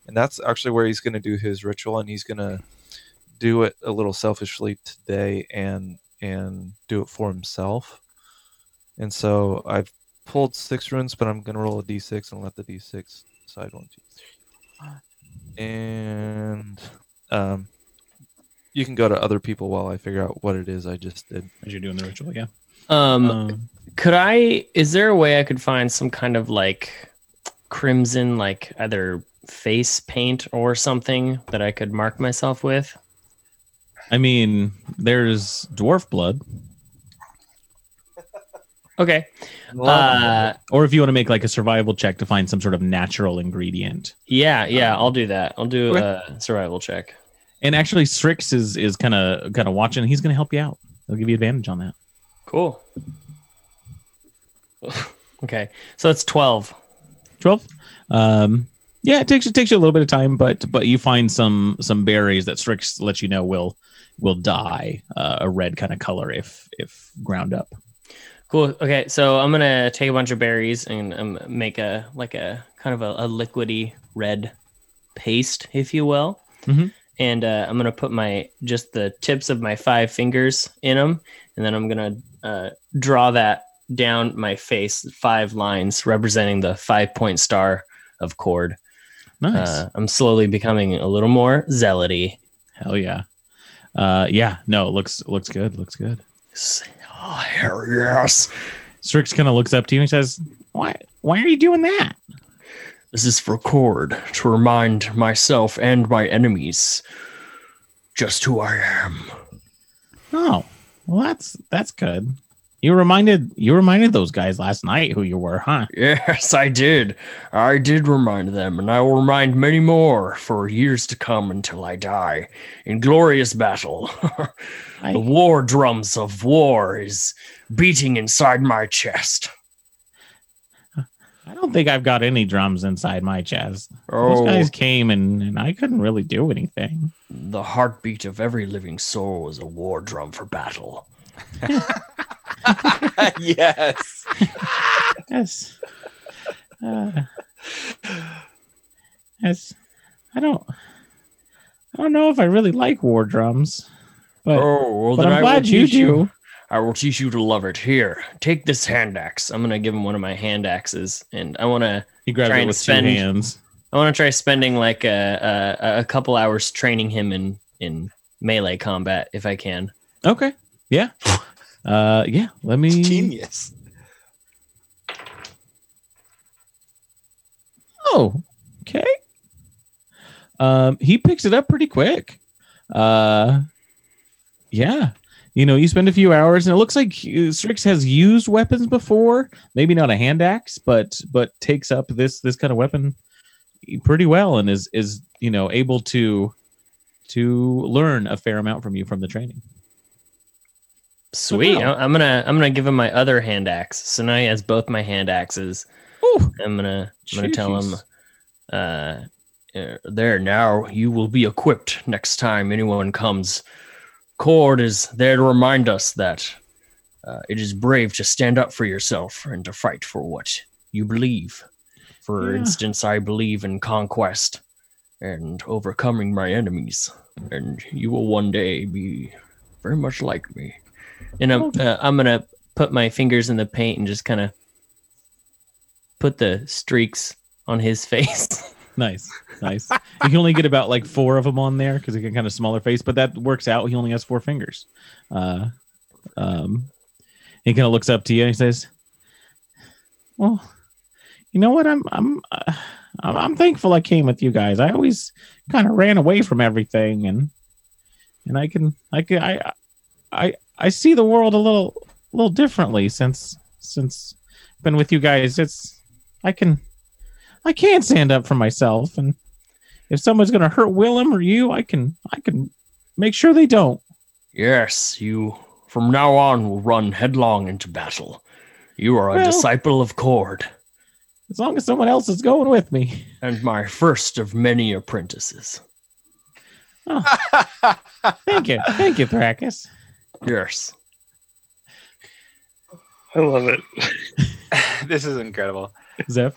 and that's actually where he's gonna do his ritual, and he's gonna do it a little selfishly today, and and do it for himself. And so I've pulled six runes, but I'm gonna roll a d6 and let the d6 decide one, two, three, and um, you can go to other people while I figure out what it is I just did. As you're doing the ritual, yeah. Um, Um, could I? Is there a way I could find some kind of like crimson, like either face paint or something that I could mark myself with? I mean, there's dwarf blood, Okay. Uh, or if you want to make like a survival check to find some sort of natural ingredient. yeah, yeah, I'll do that. I'll do Okay. a survival check. And actually, Strix is is kind of kind of watching. He's going to help you out. He'll give you advantage on that. Cool. okay, so it's twelve. Twelve. Um, yeah, it takes it takes you a little bit of time, but but you find some some berries that Strix lets you know will will die uh, a red kind of color if if ground up. Cool. Okay, so I'm gonna take a bunch of berries and um, make a like a kind of a, a liquidy red paste, if you will. Mhm. And uh, I'm gonna put my just the tips of my five fingers in them, and then I'm gonna uh, draw that down my face, five lines representing the five point star of Kord. Nice. Uh, I'm slowly becoming a little more zealoty. Hell yeah. Uh, yeah. No, it looks looks good. Looks good. Oh, hell yes. Strix kind of looks up to you and says, "Why? Why are you doing that?" This is for Kord to remind myself and my enemies just who I am. Oh, well, that's that's good. You reminded you reminded those guys last night who you were, huh? Yes, I did. I did remind them, and I will remind many more for years to come until I die in glorious battle. I- the war drums of war is beating inside my chest. I don't think I've got any drums inside my chest. Those Oh, guys came and, and I couldn't really do anything. the heartbeat of every living soul is a war drum for battle. yes. Yes. Uh, yes. I don't. I don't know if I really like war drums, but, oh, well, but then I'm I will glad you do. I will teach you to love it. Here, take this hand axe. I'm gonna give him one of my hand axes, and I want to. He grabs Try and with spend- two hands. I want to try spending like a, a a couple hours training him in in melee combat if I can. Okay. Yeah. Uh, yeah. Let me. Genius. Oh, okay. Um, he picks it up pretty quick. Uh, yeah. You know, you spend a few hours, and it looks like uh, Strix has used weapons before. Maybe not a hand axe, but but takes up this this kind of weapon pretty well, and is is you know able to to learn a fair amount from you from the training. Sweet. wow. I'm gonna I'm gonna give him my other hand axe. So now he has both my hand axes. I'm gonna I'm gonna tell him uh uh, there now you will be equipped next time anyone comes. Kord is there to remind us that uh, it is brave to stand up for yourself and to fight for what you believe. For Yeah. instance, I believe in conquest and overcoming my enemies, and you will one day be very much like me. And I'm uh, I'm gonna put my fingers in the paint and just kind of put the streaks on his face. Nice, nice. you can only get about like four of them on there because he can kind of smaller face, but that works out. He only has four fingers. Uh, um, he kind of looks up to you and he says, "Well, you know what? I'm I'm uh, I'm, I'm thankful I came with you guys. I always kind of ran away from everything, and and I can I can I I I see the world a little a little differently since since been with you guys. It's I can." I can't stand up for myself, and if someone's gonna hurt Willem or you, I can I can make sure they don't. yes, you from now on will run headlong into battle. You are a Well- disciple of Kord As long as someone else is going with me. and my first of many apprentices. Oh. Thank you, thank you, Thrakus. Yes. I love it. this is incredible. Zeph.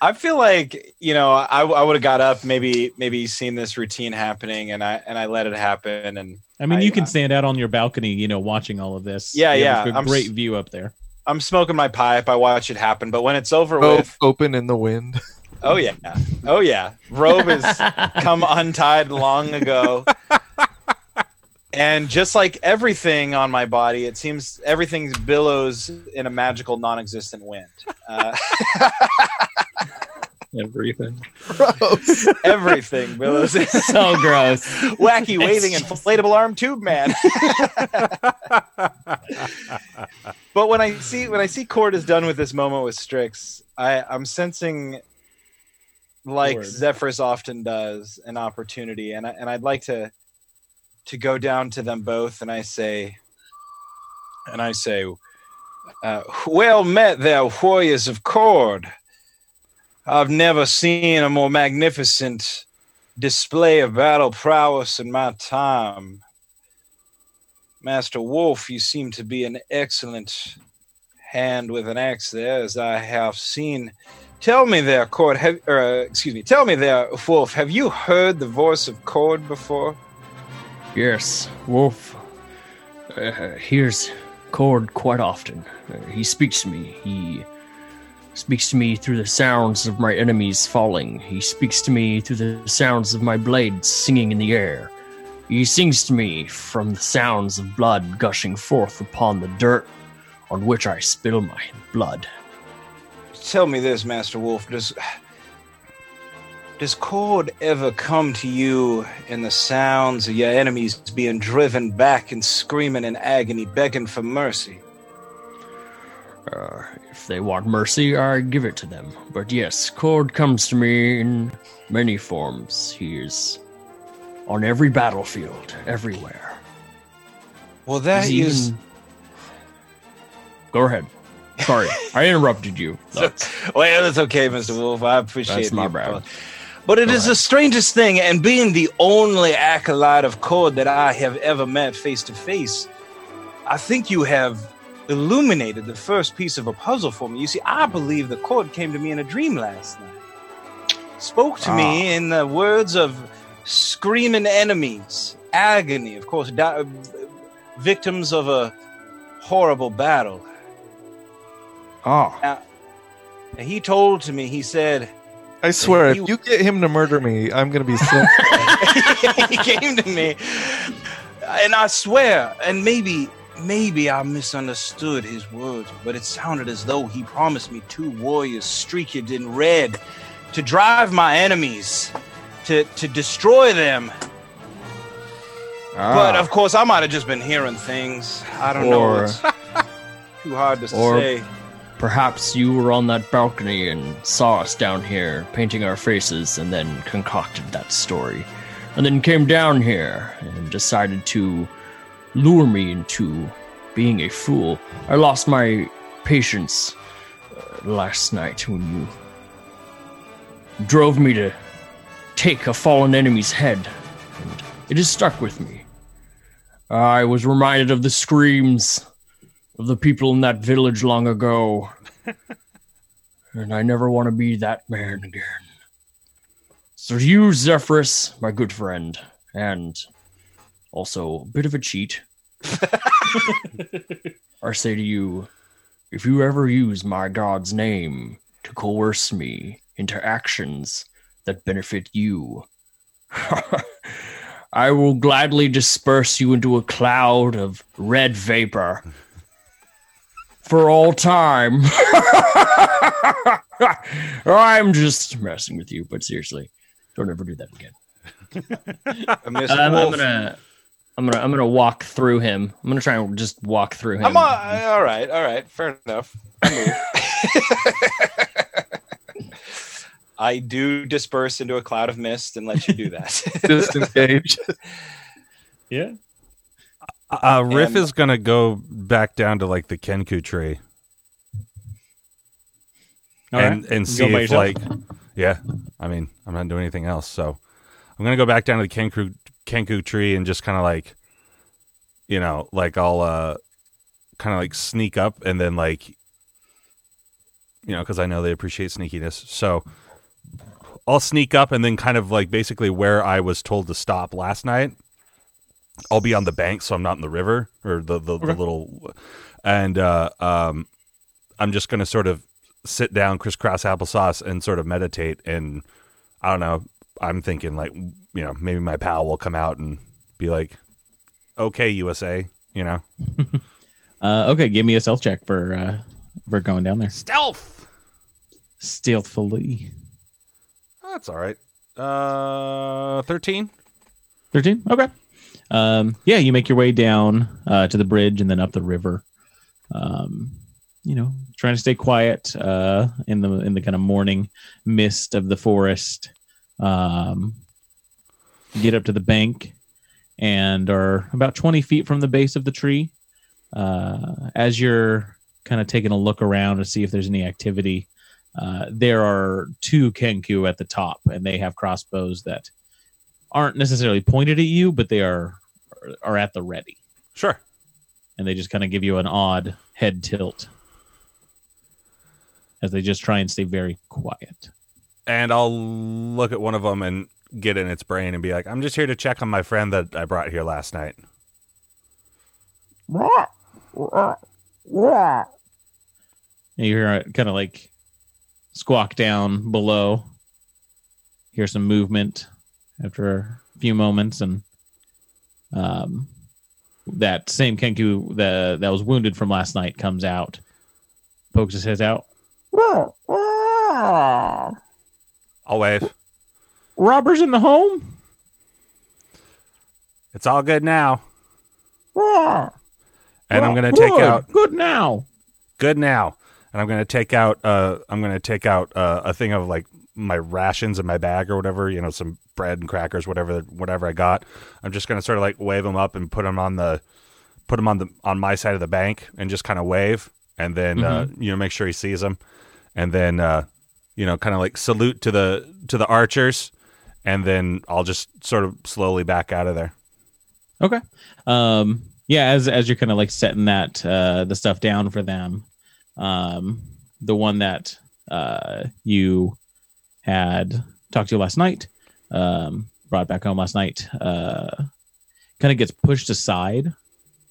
I feel like you know I, I would have got up maybe maybe seen this routine happening and I and I let it happen and I mean, I- you can I- stand out on your balcony, you know, watching all of this. Yeah, You have yeah, A I'm great s- view up there. I'm smoking my pipe. I watch it happen, but when it's over Rope with, open in the wind. oh yeah, oh yeah, robe has come untied long ago. And just like everything on my body, it seems everything billows in a magical, non-existent wind. Uh, Everything. Gross. everything billows. so gross. wacky waving inflatable arm tube man. but when I see when I see Kord is done with this moment with Strix, I, I'm sensing like Kord. Zephyrus often does an opportunity, and I, and I'd like to to go down to them both, and I say, and I say, uh, well met there, warriors of Kord. I've never seen a more magnificent display of battle prowess in my time. Master Wolf, you seem to be an excellent hand with an axe there, as I have seen. Tell me there, Kord, have, uh, excuse me, tell me there, Wolf, have you heard the voice of Kord before? Yes, Wolf uh, hears Kord quite often. Uh, he speaks to me. He speaks to me through the sounds of my enemies falling. He speaks to me through the sounds of my blades singing in the air. He sings to me from the sounds of blood gushing forth upon the dirt on which I spill my blood. Tell me this, Master Wolf, does does Kord ever come to you in the sounds of your enemies being driven back and screaming in agony, begging for mercy? Uh, if they want mercy, I give it to them. But yes, Kord comes to me in many forms. He is on every battlefield, everywhere. Well, that He's is. even- Go ahead. Sorry, I interrupted you. That's, Well, it's okay, Mr. Wolf. I appreciate That's my bad. But it is the strangest thing, and being the only acolyte of Kord that I have ever met face to face, I think you have illuminated the first piece of a puzzle for me. You see, I believe the Kord came to me in a dream last night, spoke to Ah. me in the words of screaming enemies, agony, of course, di- victims of a horrible battle. oh, And he told to me, he said, I swear, You- if you get him to murder me, I'm gonna be so. he came to me, and I swear, and maybe, maybe I misunderstood his words, but it sounded as though he promised me two warriors streaked in red to drive my enemies, to to destroy them. But Ah. of course, I might have just been hearing things. I don't know. It's too hard to or- say. Perhaps you were on that balcony and saw us down here painting our faces and then concocted that story. And then came down here and decided to lure me into being a fool. I lost my patience uh, last night when you drove me to take a fallen enemy's head, and it has stuck with me. I was reminded of the screams of the people in that village long ago, and I never want to be that man again. So, you, Zephyrus, my good friend, and also a bit of a cheat, I say to you, if you ever use my god's name to coerce me into actions that benefit you, I will gladly disperse you into a cloud of red vapor for all time. I'm just messing with you, but seriously, don't ever do that again. Miss Um, I'm Wolf. gonna, I'm gonna, I'm gonna walk through him. I'm gonna try and just walk through him. I'm all, all right, all right, fair enough. I. I do disperse into a cloud of mist and let you do that. Disengage. Yeah. Uh, Rif And- is gonna go back down to like the Kenku tree and right. and see if yourself? like, yeah. I mean, I'm not doing anything else, so I'm gonna go back down to the Kenku Kenku tree and just kind of like, you know, like I'll uh, kind of like sneak up and then like, you know, because I know they appreciate sneakiness, so. I'll sneak up and then kind of like basically where I was told to stop last night. I'll be on the bank, so I'm not in the river or the the, the little, and uh, um, I'm just gonna sort of sit down, crisscross applesauce, and sort of meditate. And I don't know. I'm thinking like you know maybe my pal will come out and be like, "Okay, USA," you know. Uh, okay, give me a stealth check for uh, for going down there Stealth. stealthily. That's all right. Uh, thirteen. Thirteen. Okay. Um, yeah, you make your way down uh, to the bridge and then up the river. Um, you know, trying to stay quiet uh, in the in the kind of morning mist of the forest. Um, get up to the bank and are about twenty feet from the base of the tree. Uh, as you're kind of taking a look around to see if there's any activity, uh, there are two kenku at the top, and they have crossbows that aren't necessarily pointed at you, but they are are at the ready, Sure. and they just kind of give you an odd head tilt as they just try and stay very quiet. And I'll look at one of them and get in its brain and be like, "I'm just here to check on my friend that I brought here last night." And you hear it kind of like squawk down below. Hear some movement after a few moments, and um, that same Kenku the, that was wounded from last night comes out, pokes his head out. I'll wave. Robbers in the home. It's all good now. And I'm gonna take Good. out good now. good now, and I'm gonna take out uh I'm gonna take out uh, a thing of like my rations in my bag or whatever, you know, some bread and crackers, whatever whatever I got. I'm just gonna sort of like wave them up and put them on the put them on the on my side of the bank and just kind of wave, and then uh, you know make sure he sees them, and then uh, you know kind of like salute to the to the archers, and then I'll just sort of slowly back out of there. Okay. Um, yeah, as as you're kind of like setting that uh, the stuff down for them, um, the one that uh, you had talked to you last night, um, brought back home last night, uh, kind of gets pushed aside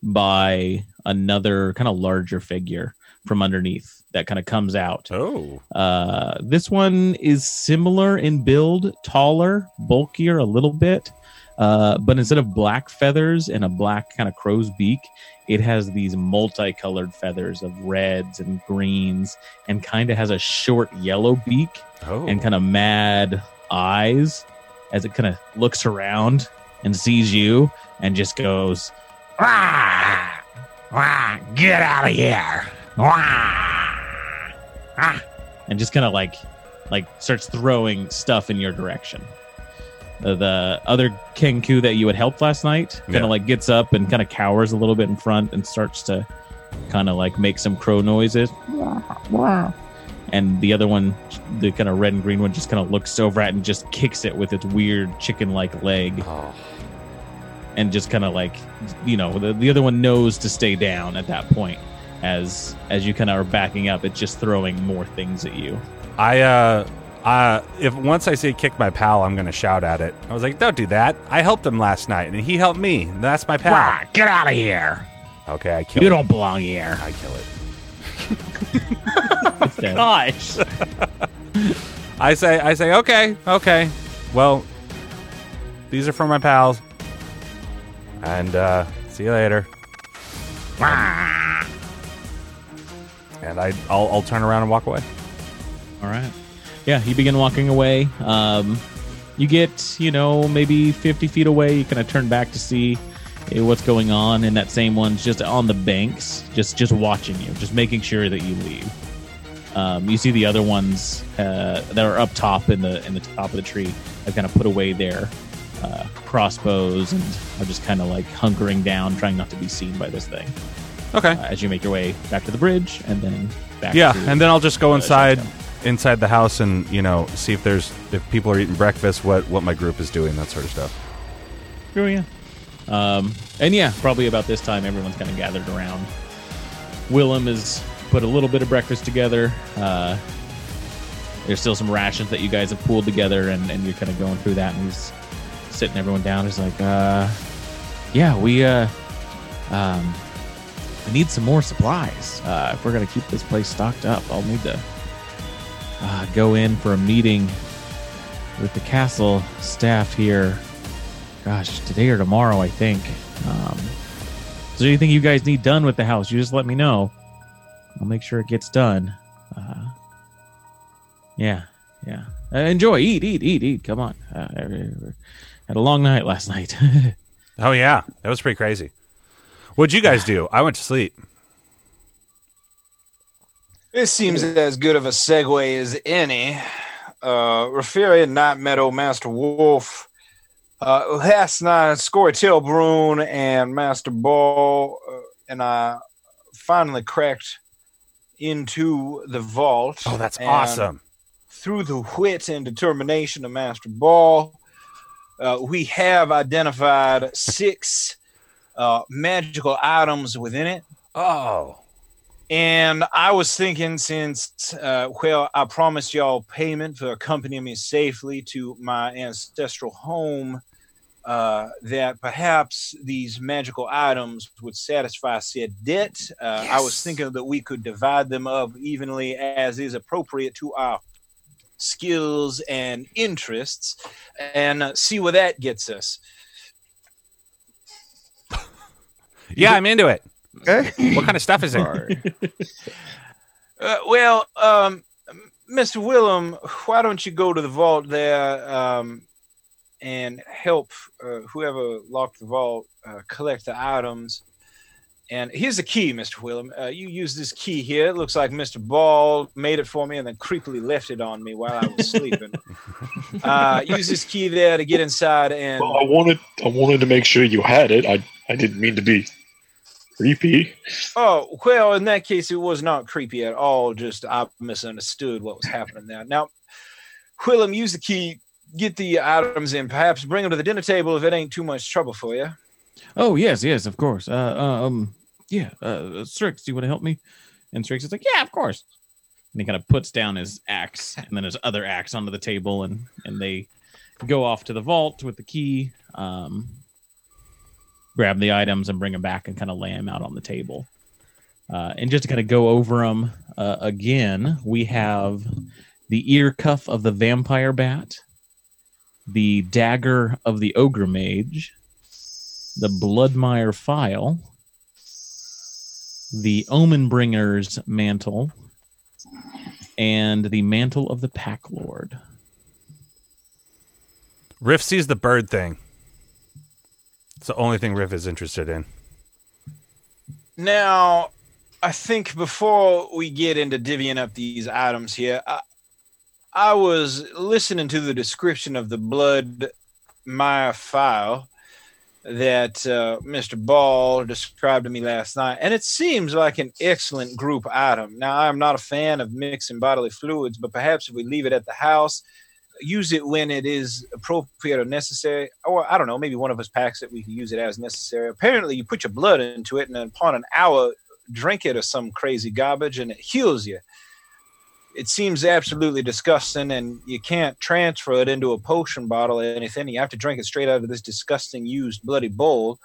by another kind of larger figure from underneath that kind of comes out. Oh, Uh, this one is similar in build, taller, bulkier a little bit. Uh, but instead of black feathers and a black kind of crow's beak, it has these multicolored feathers of reds and greens and kind of has a short yellow beak oh, and kind of mad eyes as it kind of looks around and sees you and just goes, "Wah! Wah! Get out of here! Wah! Ah!" And just kind of like, like starts throwing stuff in your direction. Uh, the other Kenku that you had helped last night kind of Yeah. like gets up and kind of cowers a little bit in front and starts to kind of like make some crow noises and the other one, the kind of red and green one, just kind of looks over at and just kicks it with its weird chicken-like leg, Oh. and just kind of like, you know, the, the other one knows to stay down at that point. As as you kind of are backing up, it's just throwing more things at you. I uh uh if once I say kick my pal, I'm gonna shout at it. I was like, don't do that. I helped him last night, and he helped me. That's my pal. Rah, get out of here. Okay, I kill You it. don't belong here. I kill it. It's dead. Gosh. I say, I say, okay, okay. Well, these are for my pals, and uh see you later. And I, I'll, I'll turn around and walk away. All right. Yeah, you begin walking away. Um, you get, you know, maybe 50 feet away. You kind of turn back to see eh, what's going on, and that same one's just on the banks, just just watching you, just making sure that you leave. Um, you see the other ones uh, that are up top in the in the top of the tree have kind of put away their uh, crossbows and are just kind of like hunkering down, trying not to be seen by this thing. Okay. Uh, as you make your way back to the bridge, and then back. Yeah, to, and then I'll just go inside, Shotgun. Inside the house, and you know, see if there's if people are eating breakfast, what what my group is doing, that sort of stuff. Oh yeah. Um, and yeah, probably about this time, everyone's kind of gathered around. Willem has put a little bit of breakfast together. Uh, there's still some rations that you guys have pooled together, and, and you're kind of going through that. And he's sitting everyone down. He's like, uh, "Yeah, we uh, um, we need some more supplies uh, if we're gonna keep this place stocked up. I'll need to uh, go in for a meeting with the castle staff here gosh, today or tomorrow, I think. Um, is there anything you guys need done with the house? You just let me know. I'll make sure it gets done. Uh, yeah, yeah. Uh, enjoy, eat, eat, eat, eat. Come on. Uh, had a long night last night. Oh yeah, that was pretty crazy. What'd you guys do? I went to sleep. This seems as good of a segue as any. Uh, Rafaria Night Meadow, Master Wolf, uh, last night, Skorri Telbrun and Master Ball uh, and I finally cracked into the vault. Oh, that's awesome. Through the wit and determination of Master Ball, uh, we have identified six uh, magical items within it. Oh, And I was thinking, since, uh, well, I promised y'all payment for accompanying me safely to my ancestral home, uh, that perhaps these magical items would satisfy said debt. Uh, I was thinking that we could divide them up evenly as is appropriate to our skills and interests and uh, see where that gets us. yeah, I'm into it. Okay. What kind of stuff is it? Uh, well, um, Mr. Willem, why don't you go to the vault there um, and help uh, whoever locked the vault uh, collect the items? And here's the key, Mr. Willem. Uh, you use this key here. It looks like Mr. Ball made it for me and then creepily left it on me while I was sleeping. uh, use this key there to get inside and Well, I wanted I wanted to make sure you had it. I I didn't mean to be creepy. Oh, well, in that case, it was not creepy at all. Just I misunderstood what was happening there. Now, Willem, use the key, get the items in, perhaps bring them to the dinner table if it ain't too much trouble for you. oh yes, yes, of course. Uh, uh, um, yeah. Uh, Strix, do you want to help me? And Strix is like, yeah, of course. And he kind of puts down his axe and then his other axe onto the table, and and they go off to the vault with the key. Um, grab the items and bring them back and kind of lay them out on the table. Uh, and just to kind of go over them uh, again, we have the ear cuff of the vampire bat, the dagger of the ogre mage, the Bloodmire file, the Omen Bringer's mantle, and the mantle of the Pack Lord. Rif sees the bird thing. It's the only thing Rif is interested in. Now, I think before we get into divvying up these items here, I, I was listening to the description of the blood Mire file, that uh, Mr. Ball described to me last night, and it seems like an excellent group item. Now, I'm not a fan of mixing bodily fluids, but perhaps if we leave it at the house, use it when it is appropriate or necessary, or I don't know, maybe one of us packs it, we can use it as necessary. Apparently, you put your blood into it, and upon an hour, drink it or some crazy garbage, and it heals you it seems absolutely disgusting and you can't transfer it into a potion bottle or anything you have to drink it straight out of this disgusting used bloody bowl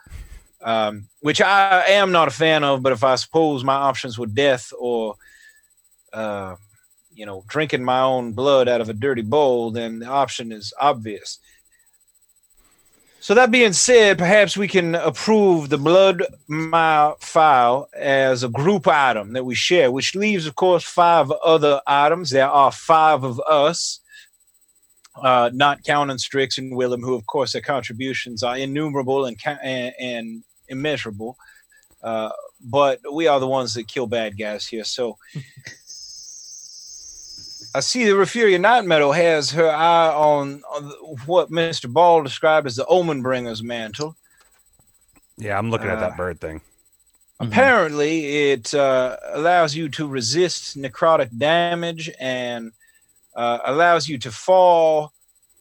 um, which i am not a fan of but if i suppose my options were death or uh, you know drinking my own blood out of a dirty bowl then the option is obvious so that being said, perhaps we can approve the blood mile file as a group item that we share, which leaves, of course, five other items. There are five of us, uh, not counting Strix and Willem, who, of course, their contributions are innumerable and and, and immeasurable. Uh, but we are the ones that kill bad guys here. So I see the Refuria Night Meadow has her eye on, on what Mr. Ball described as the Omen Bringer's mantle. Yeah, I'm looking at Uh, that bird thing. Apparently, it uh, allows you to resist necrotic damage and uh, allows you to fall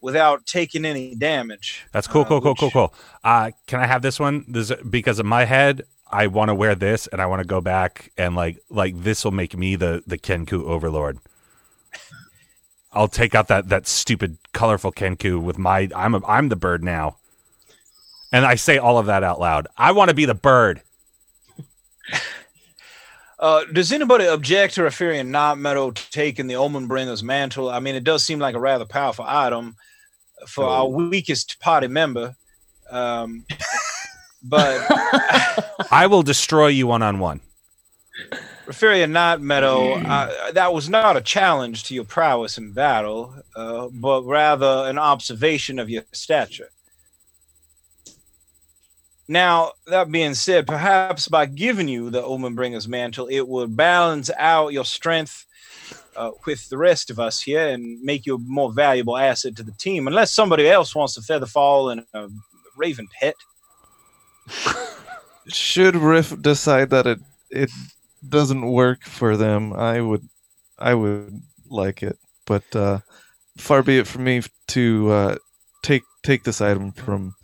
without taking any damage. That's cool, uh, cool, cool, cool, which- cool. Uh, can I have this one? This because of my head, I want to wear this, and I want to go back and like like this will make me the the Kenku overlord. I'll take out that that stupid colorful Kenku with my I'm a, I'm the bird now, and I say all of that out loud. I want to be the bird. Uh, does anybody object to Referian Night Meadow taking the Omen Bringer's mantle? I mean, it does seem like a rather powerful item for our weakest party member. Um, but I will destroy you one on one. Referia not Meadow, uh, that was not a challenge to your prowess in battle, uh, but rather an observation of your stature. Now, that being said, perhaps by giving you the Omen Bringer's mantle, it would balance out your strength uh, with the rest of us here and make you a more valuable asset to the team, unless somebody else wants to feather fall in a raven pet. Should Rif decide that it it doesn't work for them, I would I would like it. But uh, far be it from me to uh, take take this item from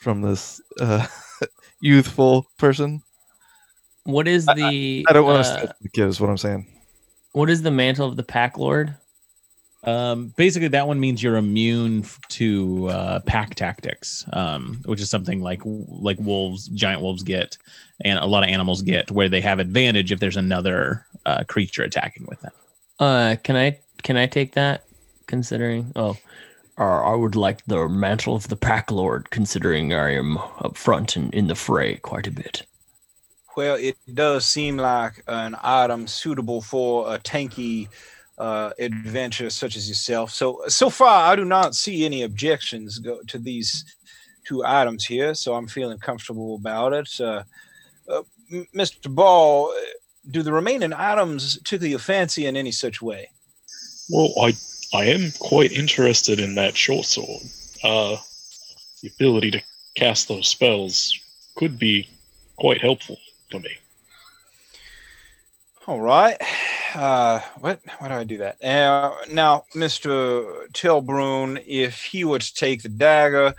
from this uh, youthful person. What is the? I don't want uh, to the kid. Is what I'm saying. What is the mantle of the pack lord? Um, basically, that one means you're immune to uh, pack tactics, um, which is something like like wolves, giant wolves get, and a lot of animals get, where they have advantage if there's another uh, creature attacking with them. Uh, can I can I take that? Considering oh, uh, I would like the mantle of the pack lord, considering I am up front and in the fray quite a bit. Well, it does seem like an item suitable for a tanky uh, adventure such as yourself. So, so far, I do not see any objections go, to these two items here. So, I'm feeling comfortable about it. Uh, uh, Mr. Ball, do the remaining items tickle your fancy in any such way? Well, I I am quite interested in that short sword. Uh, the ability to cast those spells could be quite helpful for me. All right. Uh, what? Why do I do that? Uh, now, Mister Telbrun, if he were to take the dagger,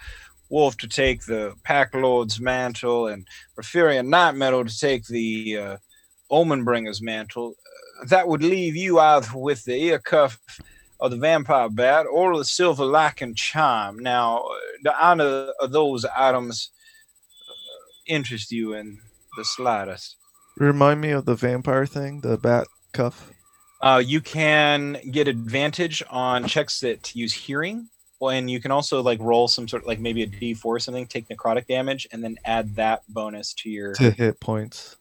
Wolf to take the Pack Lord's mantle, and Referian Night Meadow to take the uh, Omen Bringer's mantle, that would leave you either with the ear cuff of the Vampire Bat or the Silver Lycan Chime. Now, do either of those items uh, interest you in the slightest? Remind me of the vampire thing, the bat cuff. Uh, you can get advantage on checks that use hearing, and you can also like roll some sort of like maybe a D4 or something, take necrotic damage, and then add that bonus to your to hit points.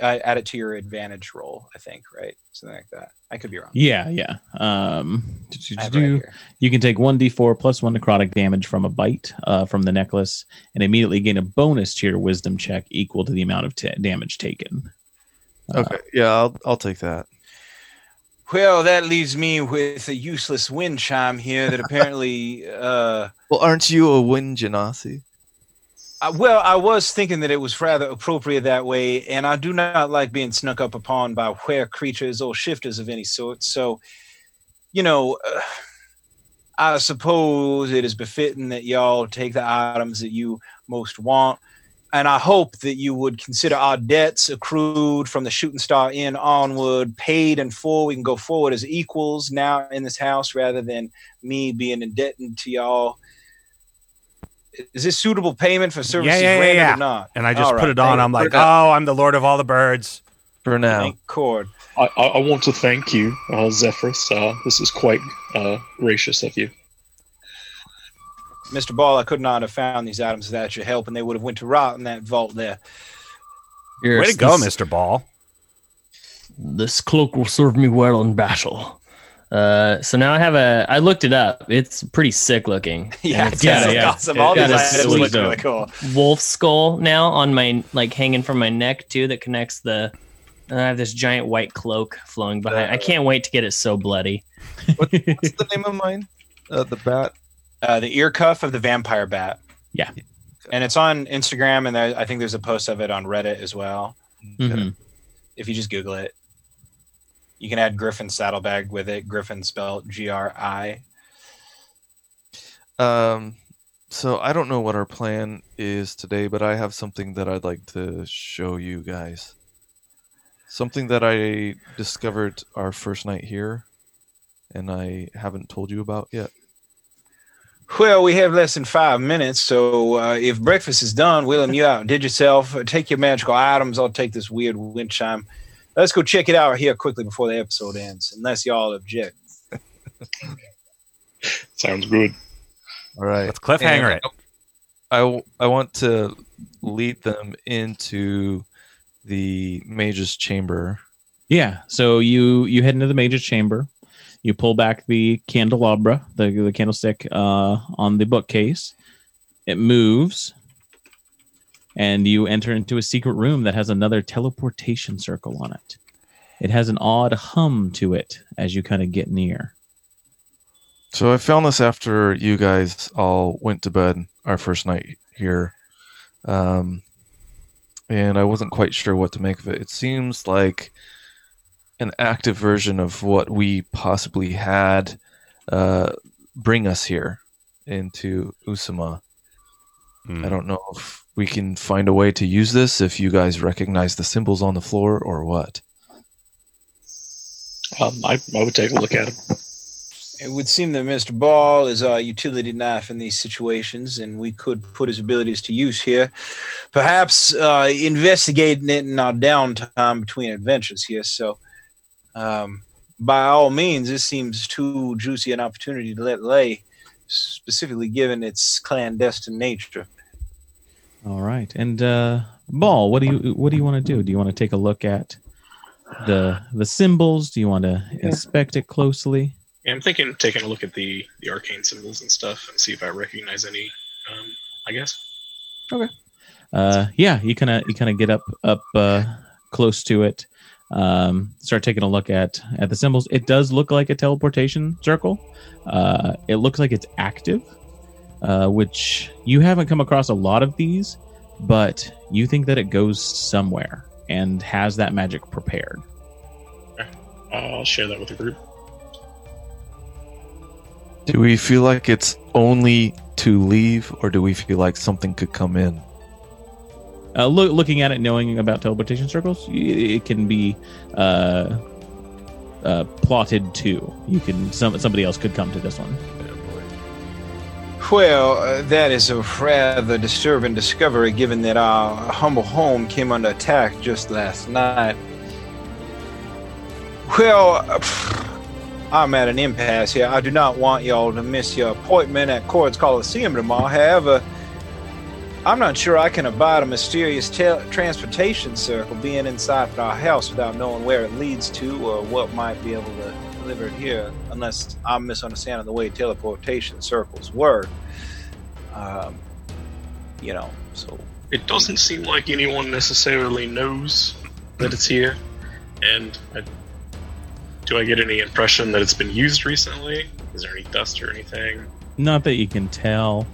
Uh, add it to your advantage roll. I think right, something like that. I could be wrong. Yeah, yeah. Um, I have it right. You can take 1d4 plus 1 necrotic damage from a bite uh, from the necklace and immediately gain a bonus to your wisdom check equal to the amount of ta damage taken. Uh, Okay, yeah, I'll I'll take that. Well, that leaves me with a useless wind chime here that apparently uh, Well, aren't you a wind genasi? Well, I was thinking that it was rather appropriate that way, and I do not like being snuck up upon by were creatures or shifters of any sort. So, you know, uh, I suppose it is befitting that y'all take the items that you most want. And I hope that you would consider our debts accrued from the Shooting Star Inn onward paid in full. We can go forward as equals now in this house rather than me being indebted to y'all. Is this suitable payment for services yeah, yeah, rendered yeah. or not? And I just All put right, it on. thank- I'm like, put it up. oh, I'm the Lord of all the birds. For now. Thank Kord. I, I, I want to thank you, uh, Zephyrus. Uh, this is quite uh, gracious of you. Mr. Ball, I could not have found these items without your help, and they would have went to rot in that vault there. Here, Way to go, this- Mr. Ball. This cloak will serve me well in battle. Uh, so now I have a. I looked it up. It's pretty sick looking. Yeah, And it's it does got look a awesome. it All got these a items look really cool. wolf skull now on my like hanging from my neck too. That connects the. And I have this giant white cloak flowing behind. I can't wait to get it so bloody. What's the name of mine? Uh, the bat. Uh, the ear cuff of the vampire bat. Yeah. And it's on Instagram, and there, I think there's a post of it on Reddit as well. Mhm. If you just Google it, you can add Griffon saddlebag with it. Griffon spelled G R I. Um, so I don't know what our plan is today, but I have something that I'd like to show you guys. Something that I discovered our first night here, and I haven't told you about yet. Well, we have less than five minutes, so uh, if breakfast is done, Willem, you outdid yourself. Uh, Take your magical items. I'll take this weird wind chime. Let's go check it out here quickly before the episode ends, unless y'all object. Sounds good. All right. Let's cliffhanger And it. I, w- I want to lead them into the mage's chamber. Yeah. So you you head into the mage's chamber. You pull back the candelabra, the the candlestick uh, on the bookcase. It moves, and you enter into a secret room that has another teleportation circle on it. It has an odd hum to it as you kind of get near. So I found this after you guys all went to bed our first night here. Um, and I wasn't quite sure what to make of it. It seems like an active version of what we possibly had uh, bring us here into Usama. Hmm. I don't know if we can find a way to use this, if you guys recognize the symbols on the floor or what. Um, I, I would take a look at him. It would seem that Mr. Ball is our utility knife in these situations, and we could put his abilities to use here. Perhaps uh, investigating it in our downtime between adventures here. So, um, by all means, this seems too juicy an opportunity to let lay, specifically given its clandestine nature. All right. And uh, Ball, what do you what do you want to do? Do you want to take a look at the the symbols? Do you want to inspect it closely? Yeah, I'm thinking taking a look at the the arcane symbols and stuff and see if I recognize any. Um, I guess. Okay. Uh yeah you kind of you kind of get up up uh close to it um start taking a look at at the symbols it does look like a teleportation circle uh it looks like it's active uh which you haven't come across a lot of these but you think that it goes somewhere and has that magic prepared I'll share that with the group. Do we feel like it's only to leave, or do we feel like something could come in? uh, look, looking at it, knowing about teleportation circles, it can be uh, uh, plotted too. You can some somebody else could come to this one. Well, uh, that is a rather disturbing discovery given that our humble home came under attack just last night. Well, I'm at an impasse here. I do not want y'all to miss your appointment at Kord's Coliseum tomorrow. However, I'm not sure I can abide a mysterious tel- transportation circle being inside our house without knowing where it leads to or what might be able to deliver it here, unless I'm misunderstanding the way teleportation circles work. Um, you know, so It doesn't seem like anyone necessarily knows that it's here, and I, do I get any impression that it's been used recently? Is there any dust or anything? Not that you can tell.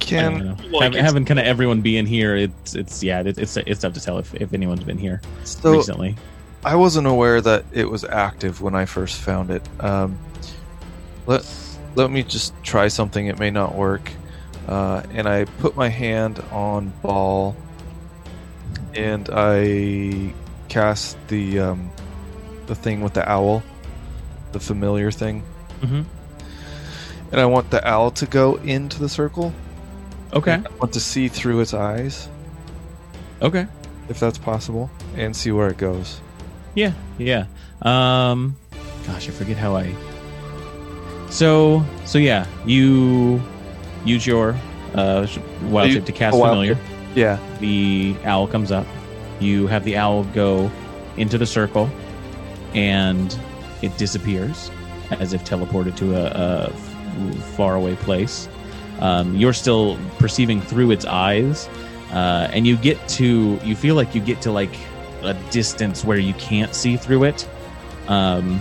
Can. Like Hav- having kind of everyone be in here, it's it's yeah, it, it's it's tough to tell if, if anyone's been here so recently. I wasn't aware that it was active when I first found it. Um, let let me just try something. It may not work. Uh, and I put my hand on ball, and I cast the um, the thing with the owl, the familiar thing. Mhm. And I want the owl to go into the circle. Okay, I want to see through its eyes, okay, if that's possible, and see where it goes. Yeah, yeah. Um, gosh, I forget how I. So so yeah, you use your uh wild You- shape to cast familiar. Yeah. the owl comes up. You have the owl go into the circle, and it disappears as if teleported to a, a faraway place. Um, you're still perceiving through its eyes, uh, and you get to you feel like you get to like a distance where you can't see through it. Um,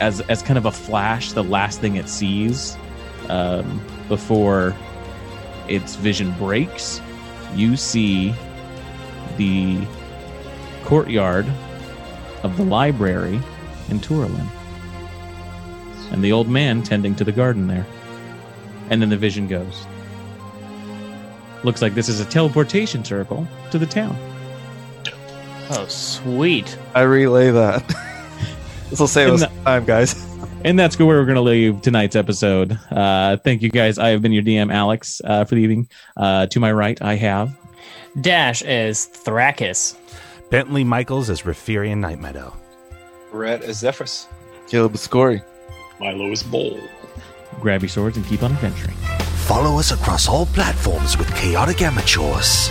as as kind of a flash, the last thing it sees um, before its vision breaks you see the courtyard of the library in Turlin. And the old man tending to the garden there. And then the vision goes. Looks like this is a teleportation circle to the town. Oh, sweet. I relay that. this will save us And time, guys. And that's where we're going to leave tonight's episode. Uh, thank you guys. I have been your DM, Alex, uh, for the evening. Uh, to my right, I have. Dash as Thrakis. Bentley Michaels as Rafirian Night Meadow. Brett as Zephyrus. Caleb Skorri. Milo is Ball. Grab your swords and keep on adventuring. Follow us across all platforms with Chaotic Amateurs.